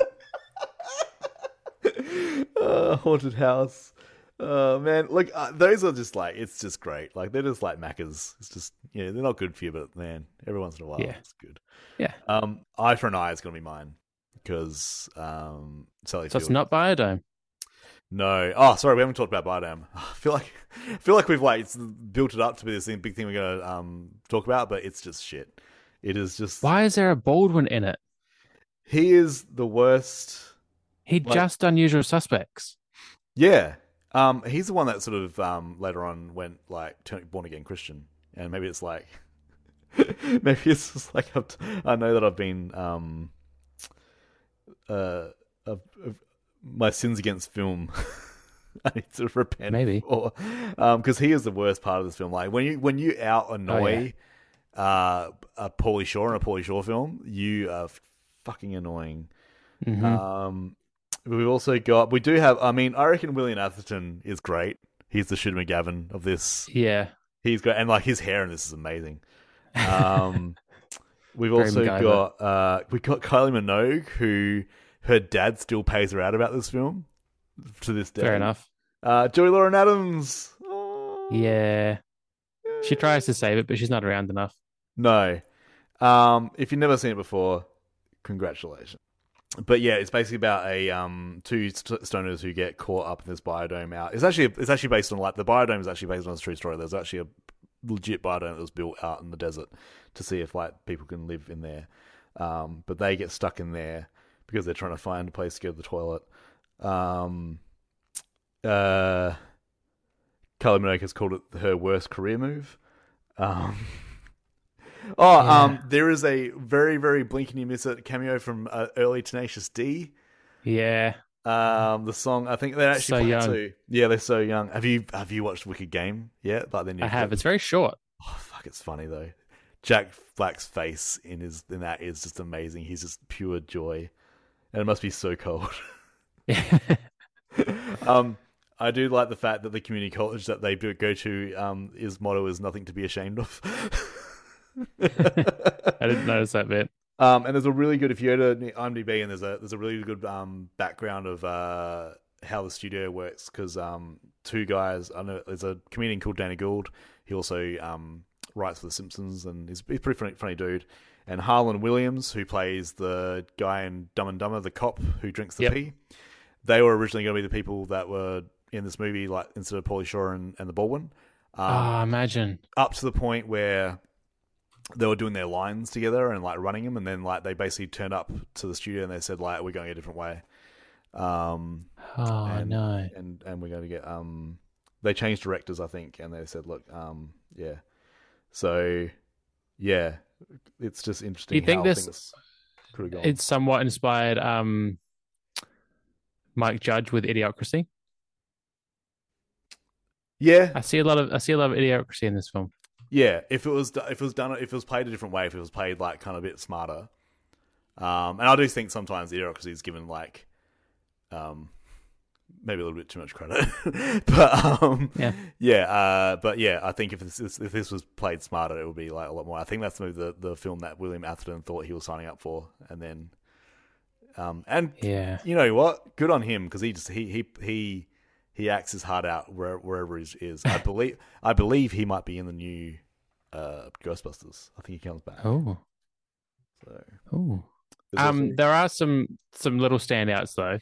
Uh, haunted house. Uh, man, look, uh, those are just like it's just great. Like they're just like Maccas. It's just you know they're not good for you, but man, every once in a while, Yeah. it's good. Yeah. Um, Eye for an Eye is gonna be mine because um, Sally. So it's Field- not Biodome. No. Oh, sorry, we haven't talked about Biodome. [laughs] I feel like I feel like we've like built it up to be this thing, big thing we're gonna um talk about, but it's just shit. It is just Why is there a Baldwin in it? he is the worst. He'd Like- just Unusual Suspects. Yeah. Um, he's the one that sort of um later on went like turn, born again Christian, and maybe it's like [laughs] maybe it's just like I've, I know that I've been um uh of, of my sins against film. [laughs] I need to repent. Maybe. or um because he is the worst part of this film. Like when you when you out annoy uh a Pauly Shore in a Pauly Shore film, you are fucking annoying. Mhm. Um, we've also got we do have. I mean, I reckon William Atherton is great. He's the Shooter McGavin of this. yeah. He's great, and like his hair in this is amazing. [laughs] Um, we've Very also MacGyver. got uh, we got Kylie Minogue, who her dad still pays her out about this film to this day. Fair enough. Uh, Joey Lauren Adams. Oh, Yeah. She tries to save it, but she's not around enough. No. Um, if you've never seen it before, congratulations. But yeah, it's basically about a um two st- stoners who get caught up in this biodome out. It's actually it's actually based on like the biodome is actually based on a true story. There's actually a legit biodome that was built out in the desert to see if like people can live in there. Um, but they get stuck in there because they're trying to find a place to go to the toilet. Um, uh, Kylie Minogue has called it her worst career move. Um, [laughs] oh, Yeah. um, there is a very, very blink and you miss it cameo from uh, early Tenacious D. Yeah. Um, the song I think they're actually So young. too. Yeah, they're so young. Have you have you watched Wicked Game yet? Like then I have. clip? It's very short. Oh, fuck, it's funny though. Jack Black's face in his in that is just amazing. He's just pure joy, and it must be so cold. [laughs] [laughs] um, I do like the fact that the community college that they do go to, um, his motto is nothing to be ashamed of. [laughs] [laughs] [laughs] I didn't notice that bit. Um, and there's a really good if you go to IMDb and there's a there's a really good um background of uh how the studio works because um two guys I know there's a comedian called Dana Gould. He also um writes for The Simpsons, and he's, he's a pretty funny, funny dude. And Harland Williams, who plays the guy in Dumb and Dumber, the cop who drinks the Yep. pee, they were originally going to be the people that were in this movie, like instead of Pauly Shore and, and the Baldwin. Um, Ah, imagine. up to the point where they were doing their lines together and like running them, and then like they basically turned up to the studio and they said like we're going a different way, um, Oh and, no. and and we're going to get um, they changed directors I think, and they said look um, yeah, so yeah, it's just interesting. you think how this- things could have gone. It's somewhat inspired um Mike Judge with Idiocracy. yeah, I see a lot of I see a lot of Idiocracy in this film. Yeah, if it was if it was done if it was played a different way, if it was played like kind of a bit smarter, um, and I do think sometimes Idiocracy is given like, um, maybe a little bit too much credit, [laughs] but um, Yeah. yeah, uh, but yeah, I think if this if this was played smarter, it would be like a lot more. I think that's maybe the the film that William Atherton thought he was signing up for, and then, um, and Yeah. you know what? Good on him because he just he he he he acts his heart out where, wherever he is. I believe I believe he might be in the new uh, Ghostbusters. I think he comes back. Oh. So, Oh. Um, also- there are some some little standouts though.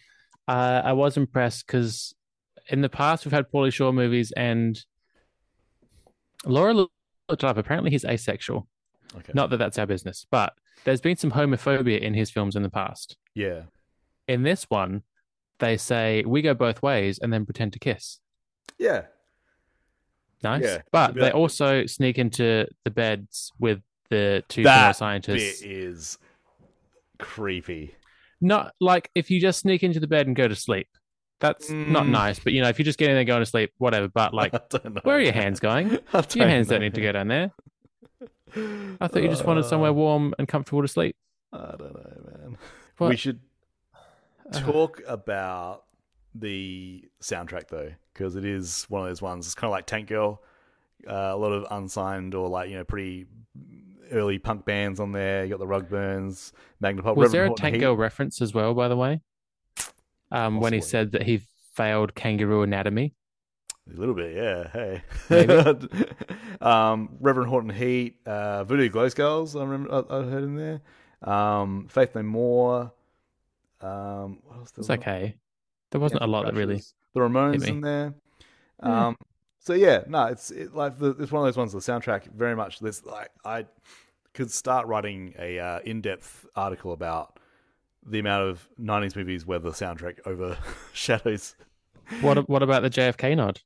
Uh, I was impressed because in the past we've had Pauly Shore movies and Laura looked it up. Apparently he's asexual. okay. Not that that's our business, but there's been some homophobia in his films in the past. yeah, In this one, they say we go both ways and then pretend to kiss. yeah, Nice, Yeah, but they like- also sneak into the beds with the two that scientists. bit is creepy. not like if you just sneak into the bed and go to sleep. That's not Mm. nice. But you know, if you just get in there going to sleep, whatever. But like, [laughs] know. where are your hands going? [laughs] Your hands don't need to go down there. I thought you just wanted somewhere warm and comfortable to sleep. I don't know, man. What? We should talk about the soundtrack though, because it is one of those ones. It's kind of like Tank Girl. Uh, a lot of unsigned or like you know pretty early punk bands on there. You got the Rugburns, Magnapop. Was Reverend there a Horton Tank Heat. Girl reference as well, by the way? Um, when he Possibly. said that he failed Kangaroo Anatomy. A little bit, yeah. Hey, [laughs] um, Reverend Horton Heat, uh, Voodoo Glow Skulls. I remember I, I heard in there. Um, Faith No More. Um, what else? It's okay. There wasn't a lot that really. The Ramones in there. Yeah. Um, so yeah, no, it's it, like the, it's one of those ones. The soundtrack very much. This like I could start writing a uh, in-depth article about the amount of '90s movies where the soundtrack overshadows. What What about the [laughs] JFK nod?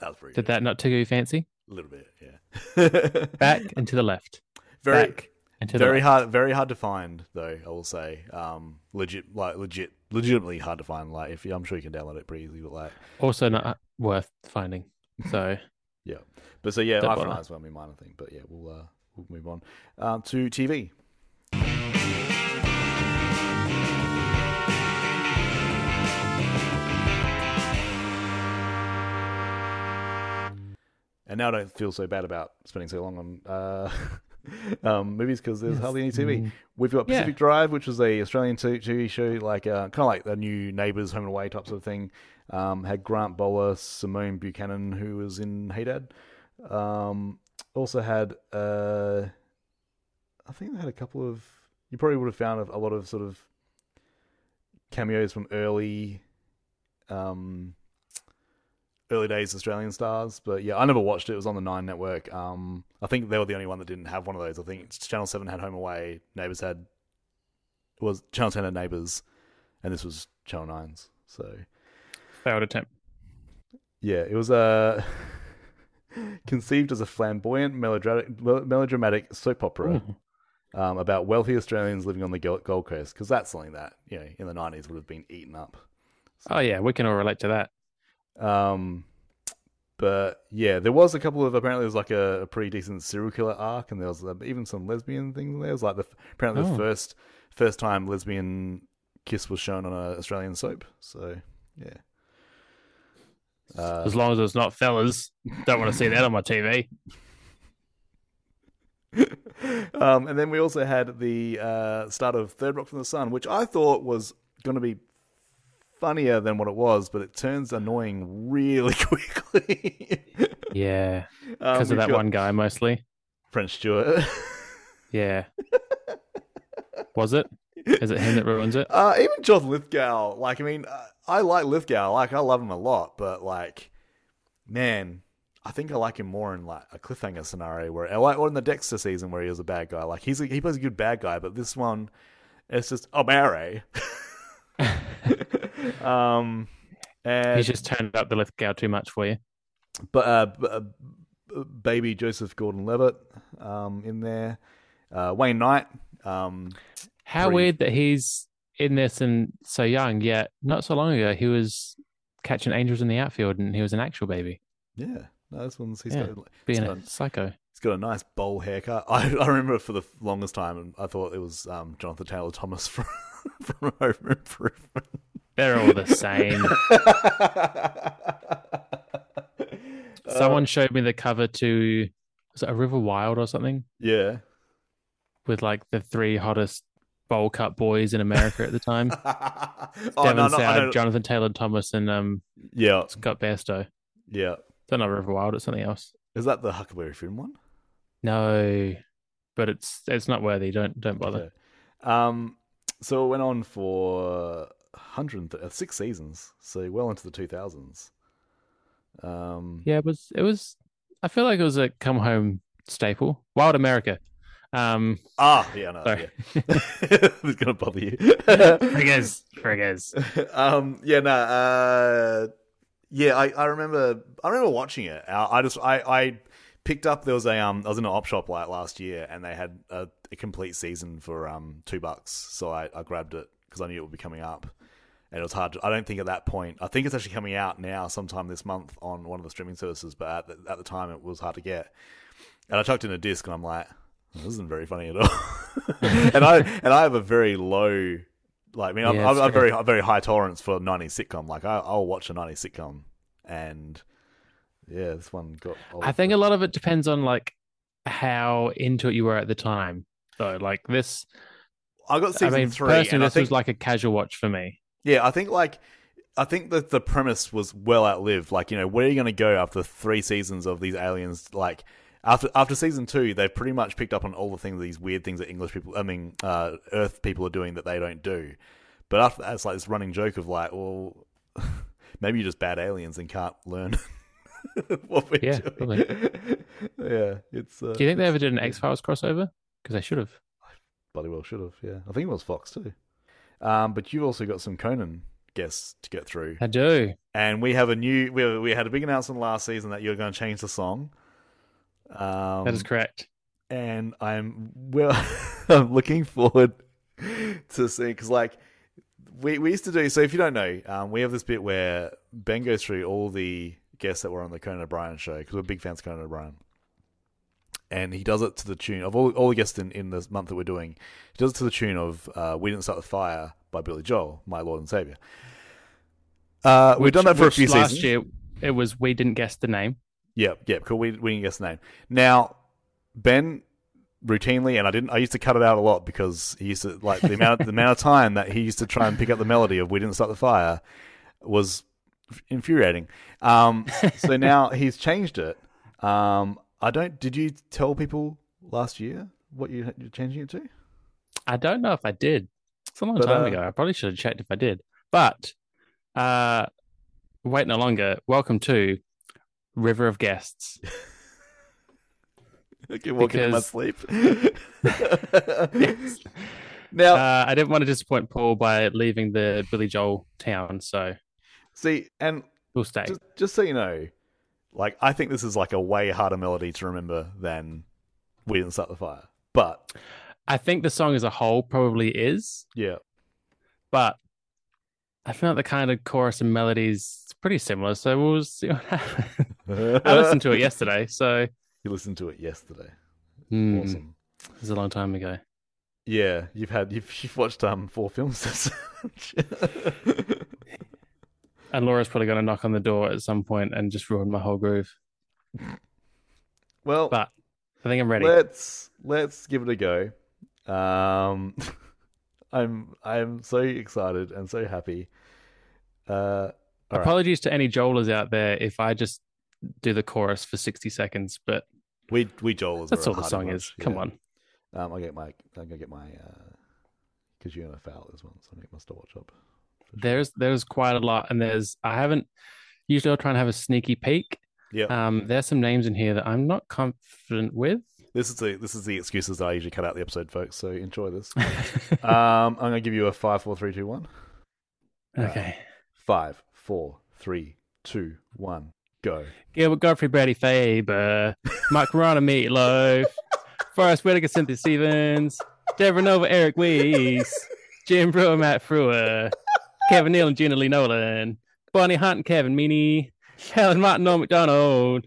That was pretty Did good. that not tickle your fancy? a little bit, yeah. [laughs] Back and to the left. very Back and to the very hard very hard to find though i will say. Um legit like legit legitimately hard to find. Like if you, i'm sure you can download it pretty easily but like Also not worth finding. So [laughs] yeah. But so yeah Don't iphone bother. is one minor thing. But yeah we'll uh we'll move on. Um to tv and now I don't feel so bad about spending so long on uh, [laughs] um, movies because there's hardly any TV. We've got Yeah. Pacific Drive, which was a Australian t- TV show, like uh, kind of like the new Neighbours, Home and Away type sort of thing. Um, had Grant Bowler, Simone Buchanan, who was in Hey Dad. Um, also had, uh, I think they had a couple of. You probably would have found a, a lot of sort of cameos from early, um, early days Australian stars. But yeah, I never watched it. It was on the Nine Network. Um, I think they were the only one that didn't have one of those. I think Channel Seven had Home Away. Neighbours had was Channel Ten had Neighbours, and this was Channel 9's. So failed attempt. yeah, it was uh, [laughs] conceived as a flamboyant melodramatic, melodramatic soap opera um, about wealthy Australians living on the Gold Coast because that's something that you know in the nineties would have been eaten up. Oh yeah, we can all relate to that. Um, but yeah, there was a couple of apparently there was like a, a pretty decent serial killer arc, and there was uh, even some lesbian things in there. It was like the apparently the Oh. first first time lesbian kiss was shown on an Australian soap. So yeah. As long as it's not fellas, don't want to see that on my TV. [laughs] um, and then we also had the uh, start of Third Rock from the Sun, which I thought was going to be funnier than what it was, but it turns annoying really [laughs] quickly. Yeah, [laughs] because of that one guy mostly. French Stewart. [laughs] Yeah. Was it? Is it him that ruins it? Uh, even John Lithgow, like, I mean, uh, I like Lithgow, like, I love him a lot, but, like, man, I think I like him more in, like, a cliffhanger scenario where, like, or in the Dexter season where he was a bad guy. Like, he's a, he plays a good bad guy, but this one, it's just, oh, Mary. Um, and, He's just turned up the Lithgow too much for you. but, uh, b- uh, baby Joseph Gordon Levitt, um, in there. Uh, Wayne Knight, um, How Three. weird that he's in this and so young, yet not so long ago he was catching angels in the outfield and he was an actual baby. yeah, no, this one's, he's Yeah, got, Being he's a got- psycho. He's got a nice bowl haircut. [laughs] I, I remember for the longest time, and I thought it was um, Jonathan Taylor Thomas [laughs] from from Home Improvement. They're all the same. [laughs] Someone showed me the cover to was it a River Wild or something yeah. with like the three hottest bowl cut boys in America at the time. [laughs] oh Devin no, no, I Soward, know- Jonathan Taylor Thomas, and um, yeah, Scott Bairstow. yeah. It's not River Wild, it's something else. Is that the Huckleberry Finn one? No, but it's it's not worthy. Don't don't bother. Okay. Um, so it went on for 106 seasons, so well into the 2000s. Um, Yeah, it was it was. I feel like it was a come home staple. Wild America. Um, Ah, yeah, no, Sorry. yeah. [laughs] it's gonna bother you. [laughs] friggers, friggers. um, yeah, no, uh, yeah, I, I remember, I remember watching it. I, I just, I, I picked up. There was a, um, I was in an op shop like last year, and they had a, a complete season for um two bucks. So I, I grabbed it because I knew it would be coming up, and it was hard. To, I don't think at that point. I think it's actually coming out now, sometime this month on one of the streaming services. But at the, at the time, it was hard to get. And I chucked in a disc, and I'm like, this isn't very funny at all. [laughs] and I and I have a very low, like, I mean, Yeah, I'm, very very high tolerance for 90s sitcom. Like, I, I'll watch a 90s sitcom, and yeah, this one got. Old. I think a lot of it depends on like how into it you were at the time. Though, like this, I got season I mean, three, personally, this think was like a casual watch for me. Yeah, I think like I think that the premise was well outlived. Like, you know, where are you going to go after three seasons of these aliens? Like after after season two, they've pretty much picked up on all the things, these weird things that English people, I mean, uh, Earth people are doing that they don't do. But after that, it's like this running joke of like, well, [laughs] maybe you're just bad aliens and can't learn [laughs] what we're Yeah, doing. [laughs] yeah, it's. Uh, Do you think they ever did an X Files crossover? Because they should have. Bloody well should have. Yeah, I think it was Fox too. Um, but you've also got some Conan guests to get through. I do. and we have a new we we had a big announcement last season that you're going to change the song um That is correct. and i'm well [laughs] i'm looking forward to seeing because like we, we used to do so if you don't know um, we have this bit where ben goes through all the guests that were on the conan o'brien show because we're big fans of conan o'brien and he does it to the tune of all, all the guests in, in this month that we're doing he does it to the tune of uh, we didn't start the fire by billy joel my lord and savior uh, we've done that for a Which few last seasons year. It was we didn't guess the name. Yep, yep, cool. We we didn't guess the name. Now, Ben routinely, and I didn't. I used to cut it out a lot because he used to like the amount the amount of time that he used to try and pick up the melody of "We Didn't Start the Fire" was infuriating. Um, so now he's changed it. Um, I don't. Did you tell people last year what you, you're changing it to? I don't know if I did. It's a long But, time uh, ago. I probably should have checked if I did. But uh wait no longer. Welcome to River of Guests. [laughs] Okay, walking in my Because- sleep. [laughs] now, Uh, I didn't want to disappoint Paul by leaving the Billy Joel town, so see, and we'll stay. just, just so you know, like I think this is like a way harder melody to remember than "We Didn't Start the Fire." But I think the song as a whole probably is, yeah, but I feel like the kind of chorus and melodies pretty similar. So we'll see what happens. I listened to it yesterday, so [laughs] You listened to it yesterday. hmm, Awesome. it was a long time ago. Yeah, you've had you've, you've watched um four films. [laughs] And Laura's probably going to knock on the door at some point and just ruin my whole groove. well, But I think I'm ready. let's let's give it a go. Um, [laughs] I'm I'm so excited and so happy. Uh, all right. Apologies to any Joelers out there if I just do the chorus for 60 seconds, but We we Joel is that's all the song is. Come yeah. on. Um, I'll get my I'm gonna get my because you're gonna foul this one, so I get my stopwatch up. There's there's quite a lot, and there's I haven't usually I'll try and have a sneaky peek. Yeah, Um, there's some names in here that I'm not confident with. this is the this is the excuses that I usually cut out the episode, folks. So enjoy this. [laughs] um, I'm gonna give you a five, four, three, two, one. okay. Five, four, three, two, one, go. Gilbert Gottfried, Brady Faber, Mike Corona, Meatloaf, [laughs] Forest Whitaker, Cynthia Stevens, Deborah Nova, Eric Weiss, Jim Breuer, Matt Frewer, Kevin Neal and Gina Lee Nolan, Bonnie Hunt and Kevin Meaney, Helen Martin, Norm Macdonald,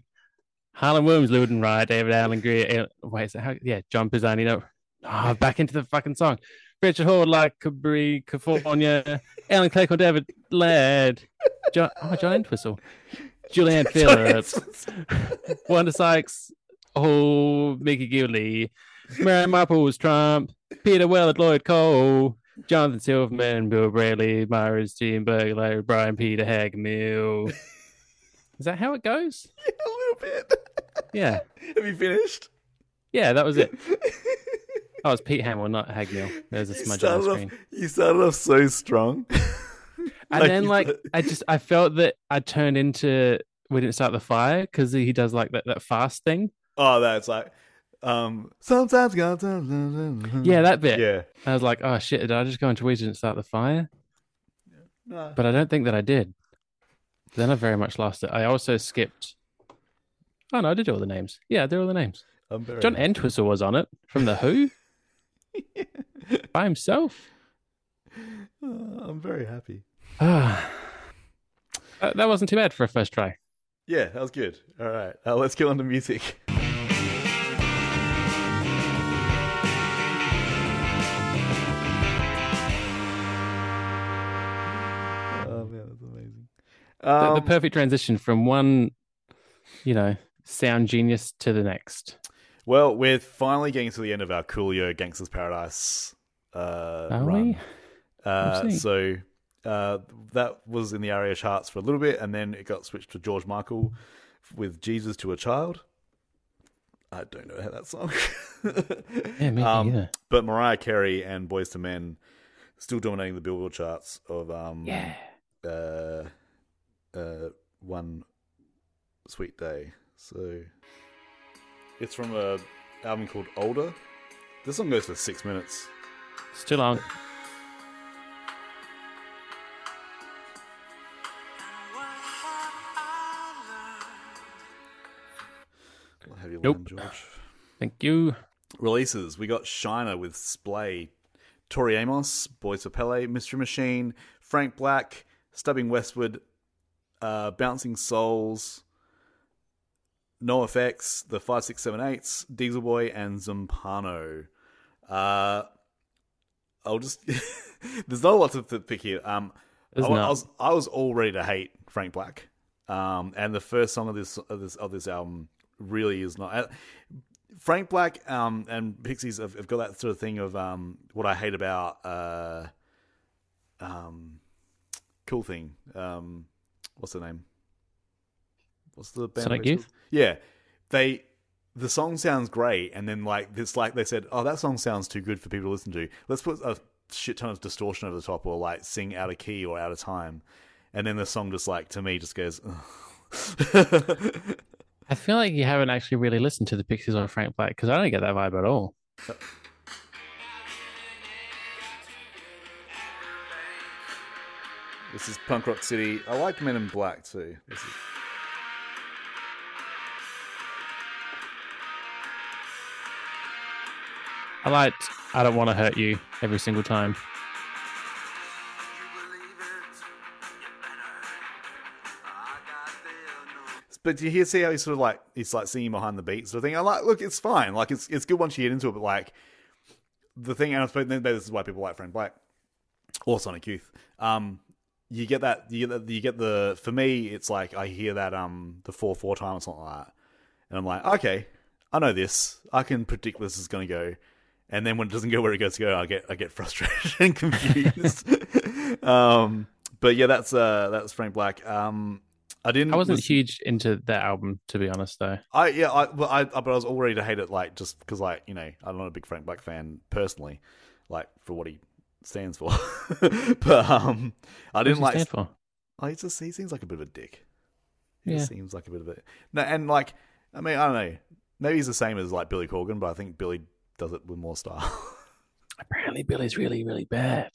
Harland Williams, Lewden Wright, David Alan Grier, wait, is that how? Yeah, John Pisani, no. Oh, back into the fucking song. Richard Hall, like Cabri, California, [laughs] Alan Clayton, David Ladd, John, oh, John Entwistle, Julianne [laughs] Phillips, Wanda Sykes, oh, Mickey Gilley, Mary Marples, Trump, Peter Willard, Lloyd Cole, Jonathan Silverman, Bill Bradley, Myers, Gene Berg, Larry Bryan, Peter Hagmill. [laughs] Is that how it goes? [laughs] a little bit. Yeah. [laughs] Have you finished? Yeah, that was it. Oh, it's Pete Hamill, not Hagmill. There's a smudge on the screen. off, you started off so strong. And Like, then, like, thought- I just, I felt that I turned into We Didn't Start the Fire because he does like that, that fast thing. oh, that's like um. Sometimes God. Yeah, that bit. Yeah. I was like, oh shit, did I just go into We Didn't Start the Fire? No. But I don't think that I did. Then I very much lost it. I also skipped. Oh no, I did all the names. Yeah, I did all the names. I'm very John. Entwistle was on it from the Who [laughs] by himself. Oh, I'm very happy. Ah, [sighs] that, that wasn't too bad for a first try. Yeah, that was good. All right, uh, let's get on to music. [laughs] Um, the perfect transition from one, you know, sound genius to the next. well, we're finally getting to the end of our Coolio Gangsters Paradise uh, Are run. we? Uh, so uh, that was in the ARIA charts for a little bit, and then it got switched to George Michael with Jesus to a Child. I don't know how that song. [laughs] Yeah, me um. But Mariah Carey and Boyz II Men still dominating the Billboard charts of um, Yeah. uh, uh, one sweet day. So it's from a album called Older. This song goes for six minutes. Still on. I'll have your Nope. George. Thank you. Releases. We got Shiner with Splay, Tori Amos, Boys for Pele, Mystery Machine, Frank Black, Stabbing Westward, uh, Bouncing Souls, NoFX, the 5678s, Diesel Boy, and Zumpano. Uh, I'll just. [laughs] There's not a lot to, to pick here. Um, I, I was I was all ready to hate Frank Black. Um, and the first song of this of this of this album really is not. Uh, Frank Black um, and Pixies have, have got that sort of thing of um, what I hate about uh, um, cool thing. Um, what's the name? What's the band? Sonic Youth? on? Yeah, they the song sounds great, and then like it's like they said, oh, that song sounds too good for people to listen to. Let's put a shit ton of distortion over the top, or like sing out of key or out of time, and then the song just like to me just goes. [laughs] I feel like you haven't actually really listened to the Pixies or Frank Black because I don't get that vibe at all. This is Punk Rock City. I like Men in Black too. This is... I liked I Don't Want to Hurt You every single time. But do you hear see how he's sort of like he's like singing behind the beat sort of thing? I like look, it's fine. Like it's it's good once you get into it, but like the thing and I suppose maybe this is why people like Frank Black or Sonic Youth. Um you get that you get the, you get the for me it's like I hear that um the four four time or something like that. And I'm like, okay, I know this. I can predict where this is gonna go. And then when it doesn't go where it goes to go, I get I get [laughs] frustrated and confused. [laughs] um but yeah, that's uh that's Frank Black. Um I didn't. I wasn't listen- huge into that album, to be honest, though. I yeah, I well, I but I was already to hate it, like just because, like you know, I'm not a big Frank Black fan personally, like for what he stands for. [laughs] but um, I What does didn't he like. stand for? Oh, he just he seems like a bit of a dick. He Yeah. seems like a bit of a no, and like I mean I don't know. Maybe he's the same as like Billy Corgan, but I think Billy does it with more style. [laughs] Apparently, Billy's really, really bad.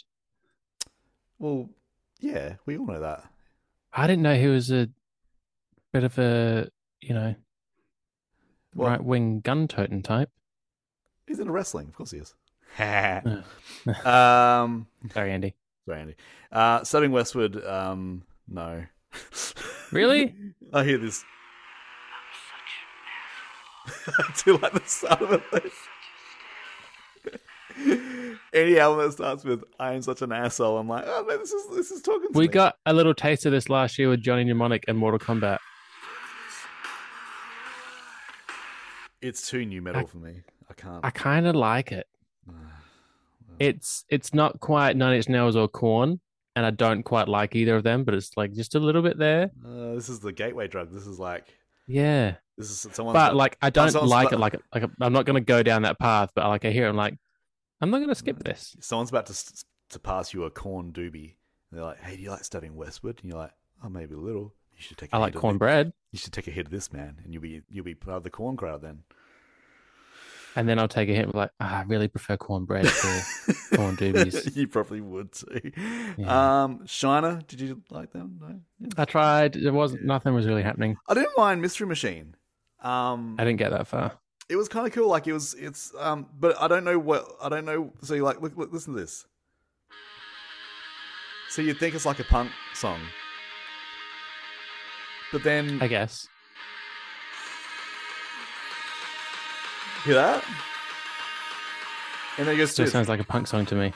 well, yeah, we all know that. I didn't know he was a bit of a, you know, right wing gun toting type. He's into wrestling, of course he is. [laughs] Um, Sorry, Andy. sorry, Andy. Uh, Stabbing Westward. Um, no. Really? [laughs] I hear this. [laughs] I do like the sound of it. Any album that starts with "I am such an asshole," I'm like, oh man, this is this is talking. To We me. got a little taste of this last year with Johnny Mnemonic and Mortal Kombat. It's too new metal for me. I can't. I kind of like it. It's it's not quite Nine Inch Nails or Korn, and I don't quite like either of them, but it's like just a little bit there. Uh, this is the gateway drug. This is like Yeah, this is someone. but like I don't like about- it. Like like I'm not gonna go down that path, but like I hear, it, I'm like, I'm not gonna skip this. someone's about to to pass you a corn doobie. And they're like, "Hey, do you like Stabbing Westward?" And you're like, "Oh, maybe a little." You should take. A I like cornbread, You should take a hit of this, man, and you'll be you'll be part of the corn crowd then. And then I'll take a hit. Like ah, I really prefer cornbread to [laughs] corn doobies. you probably would too. Yeah. Um, Shiner, did you like them? No. Yeah. I tried. It wasn't nothing was really happening. I didn't mind Mystery Machine. Um, I didn't get that far. it was kind of cool. Like it was, it's um, but I don't know what I don't know. So you like, look, look, listen to this. So you'd think it's like a punk song, but then I guess. Hear that, and then it goes Still sounds like a punk song to me.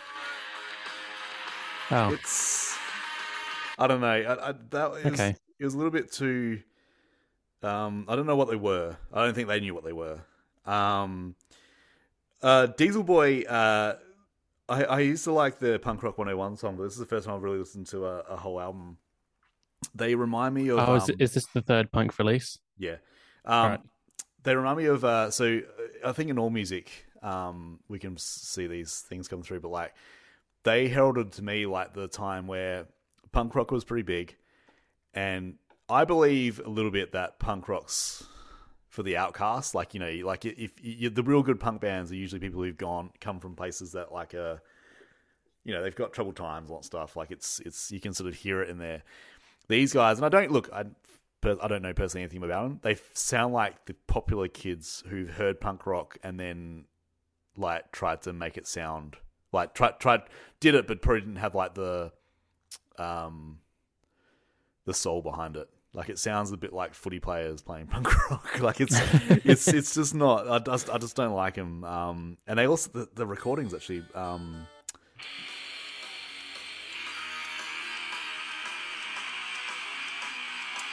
Oh, it's I don't know. I, I, that is, Okay. It was a little bit too. Um, I don't know what they were. I don't think they knew what they were. Um, uh, Diesel Boy. Uh, I, I used to like the Punk Rock 101 song, but this is the first time I've really listened to a, a whole album. They remind me of. oh, is, um, is this the third punk release? yeah. Um, Right. They remind me of. Uh, so I think in all music, um, we can see these things come through, but like they heralded to me like the time where punk rock was pretty big, and I believe a little bit that punk rock's for the outcasts. Like you know, like if, if the real good punk bands are usually people who've gone come from places that like uh you know they've got troubled times and all that stuff. Like it's it's you can sort of hear it in there. These guys, and I don't look, I I don't know personally anything about them. They sound like the popular kids who've heard punk rock and then like tried to make it sound like tried tried did it, but probably didn't have like the um the soul behind it. Like it sounds a bit like footy players playing [laughs] punk rock. like it's it's [laughs] it's just not. I just I just don't like them. Um, and they also the, the recordings actually. Um,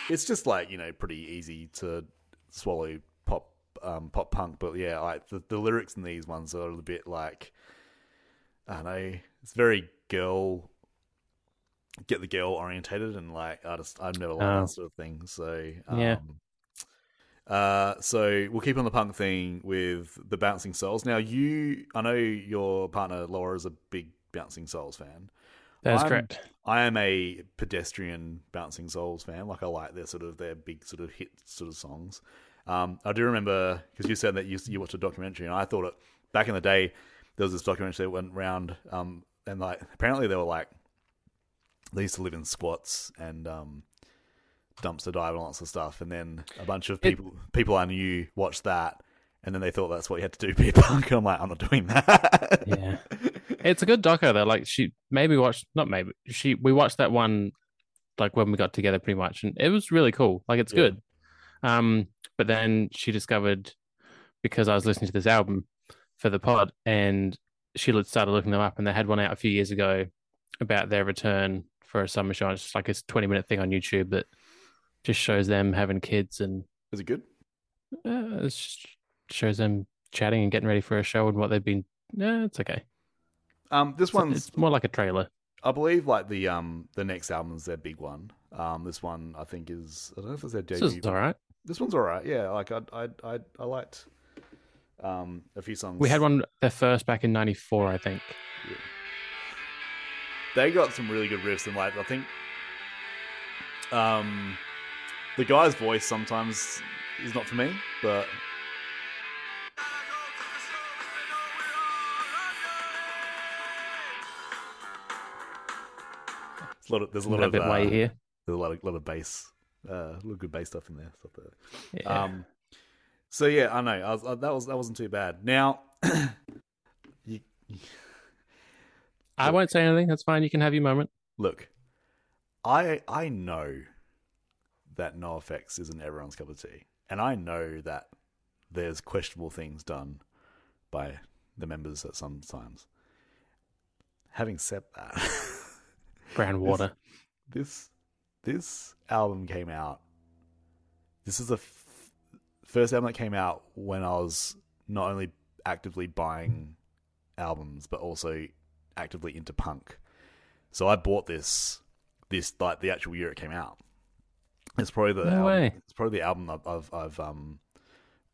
it's just like you know pretty easy to swallow pop um, pop punk, but yeah, like the, the lyrics in these ones are a bit like I don't know. It's very girl get the girl orientated and like I just I've never liked Oh. that sort of thing. So um, Yeah. Uh, so we'll keep on the punk thing with the Bouncing Souls. Now you, I know your partner Laura is a big Bouncing Souls fan. That is I'm- correct. I am a pedestrian Bouncing Souls fan. Like I like their sort of their big sort of hit sort of songs. Um, I do remember because you said that you you watched a documentary, and I thought it back in the day there was this documentary that went round, um, and like apparently they were like they used to live in squats and um, dumpster dive and lots of stuff, and then a bunch of It- people people I knew watched that. And then they thought that's what you had to do, [laughs] be a punk. And I'm like, I'm not doing that. Yeah. It's a good doco though. Like she maybe watched not maybe she we watched that one like when we got together pretty much and it was really cool. Like it's Yeah. good. Um but then she discovered because I was listening to this album for the pod and she started looking them up and they had one out a few years ago about their return for a summer show. It's just like a 20 minute thing on YouTube that just shows them having kids and Is it good? uh, it just shows them chatting and getting ready for a show and what they've been. Yeah, it's okay. Um, this It's, one's it's more like a trailer. I believe like the um the next album is their big one. Um, this one I think is I don't know if it's their debut. This is all right. This one's all right. Yeah, like I I I, I liked um, a few songs. We had one their first back in '94, I think. They got some really good riffs and like I think um, the guy's voice sometimes is not for me, but a lot of there's a lot a of bit uh, here. there's a lot of lot of bass, uh, a lot of good bass stuff in there. Stuff there. Yeah. Um, so yeah, I know I was, I, that was that wasn't too bad. Now, [coughs] you, I won't say anything. That's fine. You can have your moment. look, I I know that NoFX isn't everyone's cup of tea, and I know that there's questionable things done by the members at some times. Having said that, [laughs] Brown water. this this album came out. This is the f- first album that came out when I was not only actively buying albums but also actively into punk. So I bought this this like the actual year it came out. It's probably the No album, way. it's probably the album I've I've, I've um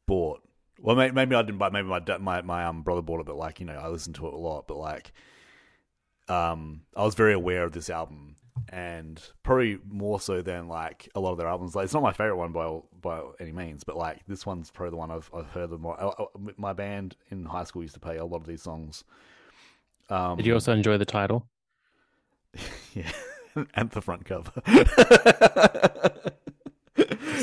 bought. Well, maybe, maybe I didn't buy. Maybe my my my um brother bought it, but like you know, I listened to it a lot. But like, um, I was very aware of this album, and probably more so than like a lot of their albums. Like, it's not my favorite one by by any means, but like this one's probably the one I've I've heard the more. I- I- My band in high school used to play a lot of these songs. Um, Did you also enjoy the title? [laughs] yeah, [laughs] and the front cover. [laughs]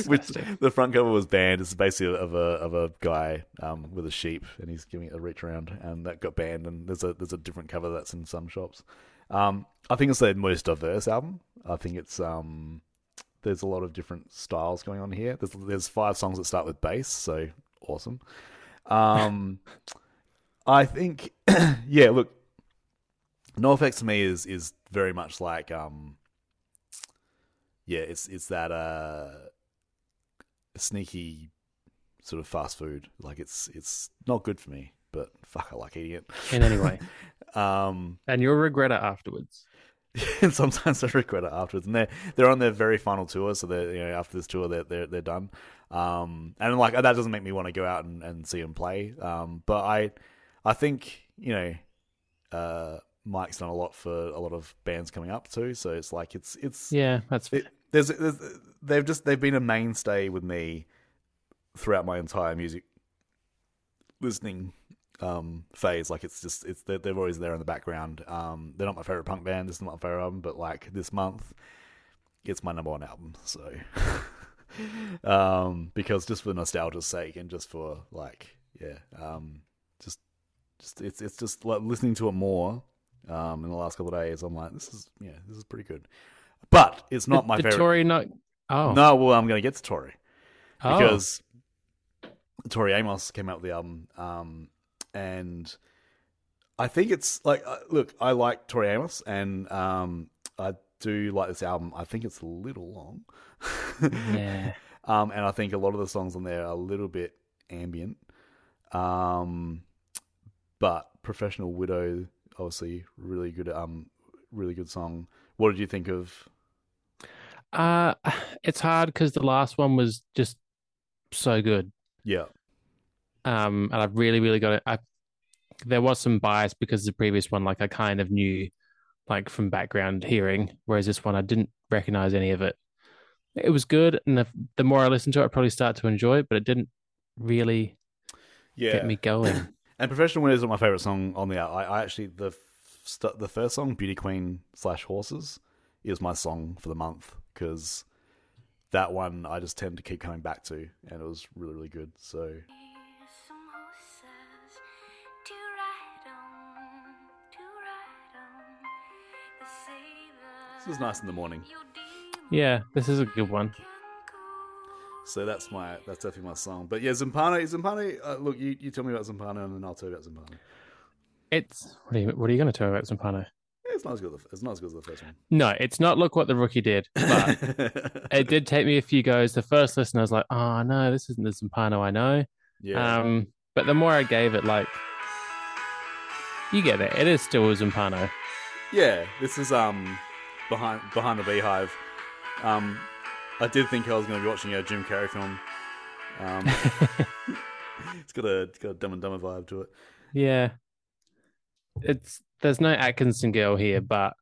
Which the front cover was banned. It's basically of a of a guy um, with a sheep, and he's giving it a reach around, and that got banned. And there's a there's a different cover that's in some shops. Um, I think it's their most diverse album. I think it's um, there's a lot of different styles going on here. There's there's five songs that start with bass, so awesome. Um, [laughs] I think [clears throat] yeah. Look, NoFX to me is is very much like um, yeah. It's it's that uh sneaky sort of fast food. Like it's it's not good for me, but fuck, I like eating it. In any way. [laughs] um, And you'll regret it afterwards. and [laughs] sometimes I regret it afterwards. And they're they're on their very final tour, so they're you know after this tour they're they're they're done. Um, and like that doesn't make me want to go out and, and see them play. Um, but I I think you know uh Mike's done a lot for a lot of bands coming up too. So it's like it's it's Yeah, that's it, there's, there's they've just they've been a mainstay with me throughout my entire music listening um phase. Like it's just it's they're, they're always there in the background. Um they're not my favorite punk band. This is not my favorite album but like this month it's my number one album so. [laughs] Um because just for nostalgia's sake and just for like yeah um just just it's it's just like listening to it more um in the last couple of days i'm like this is yeah this is pretty good but it's not Did- my did favorite Tori not. Oh, no well i'm gonna get to tori Oh. because Tori Amos came out with the album, um, and I think it's like, uh, look, I like Tori Amos, and um, I do like this album. I think it's a little long, [laughs] Yeah. um, and I think a lot of the songs on there are a little bit ambient. Um, but Professional Widow, obviously, really good, um, really good song. What did you think of? Uh, [sighs] it's hard because the last one was just so good. Yeah, Um, and I've really, really got it. I there was some bias because the previous one, like I kind of knew, like from background hearing, whereas this one I didn't recognize any of it. It was good, and the the more I listened to it, I probably start to enjoy it, but it didn't really yeah. get me going. [coughs] And Professional Widow is my favorite song on the album. I, I actually the f- st- the first song, Beauty Queen slash Horses, is my song for the month because that one I just tend to keep coming back to, and it was really really good. So Some horses to ride on, to ride on. They say this is nice in the morning. Yeah, this is a good one. So that's my that's definitely my song. But yeah, Zumpano, Zumpano. Uh, look, you, you tell me about Zumpano, and then I'll tell you about Zumpano. It's what are you what are you going to tell me about Zumpano? It's not as good. As the, it's not as good as the first one. No, it's not. Look what the rookie did, but [laughs] it did take me a few goes. The first listen, I was like, "Oh no, this isn't the Zumpano I know." yeah, Um, but the more I gave it, like, you get it. It is still a Zumpano. yeah. This is um behind behind the beehive, Um, I did think I was going to be watching a Jim Carrey film. Um, [laughs] [laughs] it's got a it's got a Dumb and Dumber vibe to it. Yeah. It's there's no Atkinson girl here, but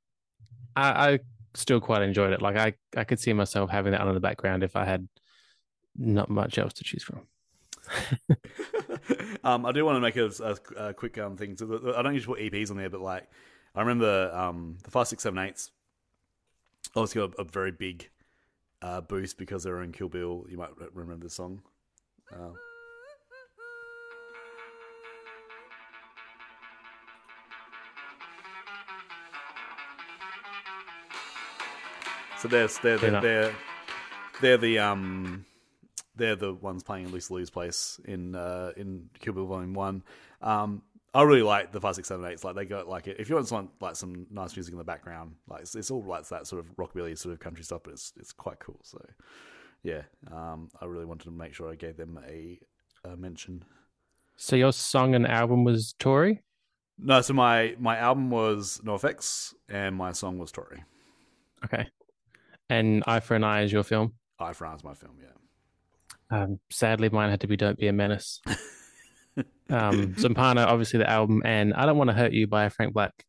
I, I still quite enjoyed it. Like I, I could see myself having that on in the background if I had not much else to choose from. [laughs] um, I do want to make a, a, a quick um, thing. So I don't usually put EPs on there, but like I remember um, the five, six, seven, eights. Obviously, got a, a very big uh, boost because they were in Kill Bill. You might remember the song. Uh, so they're they're They're they're, they're the um they're the ones playing in Lucy Liu's place in uh, in Kill Bill Volume One. Um, I really like the five, six, seven, eights. Like they got like it. If you want some like some nice music in the background, like it's, it's all like that sort of rockabilly sort of country stuff, but it's it's quite cool. So yeah, um, I really wanted to make sure I gave them a, a mention. So your song and album was Tori? No, so my my album was NoFX and my song was Tori. Okay. And Eye for an Eye is your film? I for Eyes my film, yeah. Um, sadly, mine had to be "Don't Be a Menace." [laughs] um, Zumpano, obviously the album, and "I Don't Want to Hurt You" by Frank Black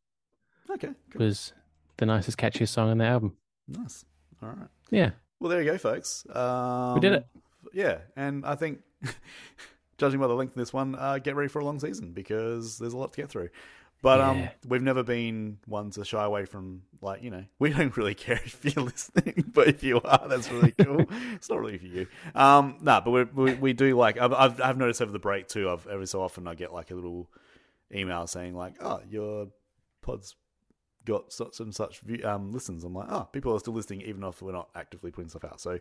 Okay, cool. was the nicest, catchiest song in the album. nice. All right. Yeah, Well, there you go, folks. Um, We did it. Yeah, and I think, [laughs] judging by the length of this one, uh, get ready for a long season because there's a lot to get through. But um, we've never been one to shy away from, like, you know, [laughs] we don't really care if you're listening, [laughs] but if you are, that's really cool. [laughs] it's not really for you. Um, nah, but we we, we do like, I've, I've, I've noticed over the break too, I've, every so often I get like a little email saying, like, oh, your pod's got such and such view, um, listens. I'm like, oh, people are still listening even if we're not actively putting stuff out. So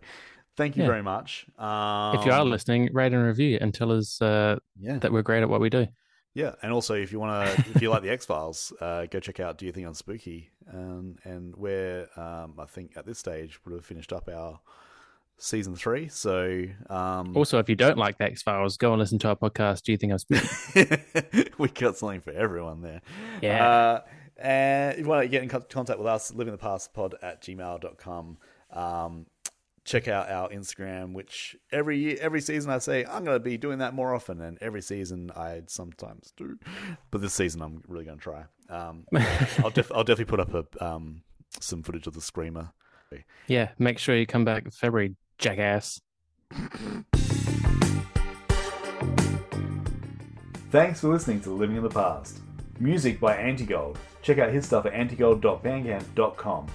thank you Yeah. very much. Um, if you are listening, rate and review and tell us uh, yeah, that we're great at what we do. Yeah, and also if you want to, if you like the X Files, [laughs] uh, go check out Do You Think I'm Spooky, um, and where um, I think at this stage would have finished up our season three. So um, Also, if you don't like the X Files, go and listen to our podcast. Do you think I'm speaking? [laughs] we got something for everyone there. Yeah. Uh, and if you want to get in contact with us, living the past pod at gmail.com. Um, check out our Instagram, which every year, every season I say I'm going to be doing that more often, and every season I sometimes do. But this season I'm really going to try. Um, [laughs] I'll, def- I'll definitely put up a, um, some footage of the screamer. yeah, make sure you come back February, jackass. Thanks for listening to Living in the Past. Music by Antigold. Check out his stuff at antigold.bandcamp.com.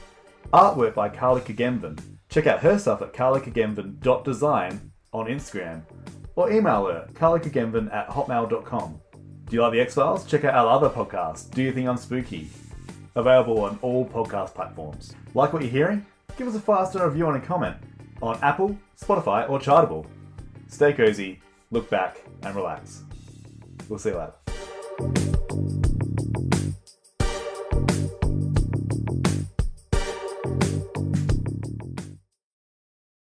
Artwork by Carly Curgenven. Check out her stuff at carlycurgenven.design on Instagram. Or email her, carlycurgenven at hotmail.com. Do you like the X-Files? Check out our other podcast, Do You Think I'm Spooky? Available on all podcast platforms. Like what you're hearing? Give us a five-star review and a comment on Apple, Spotify, or Chartable. Stay cozy, look back, and relax. We'll see you later.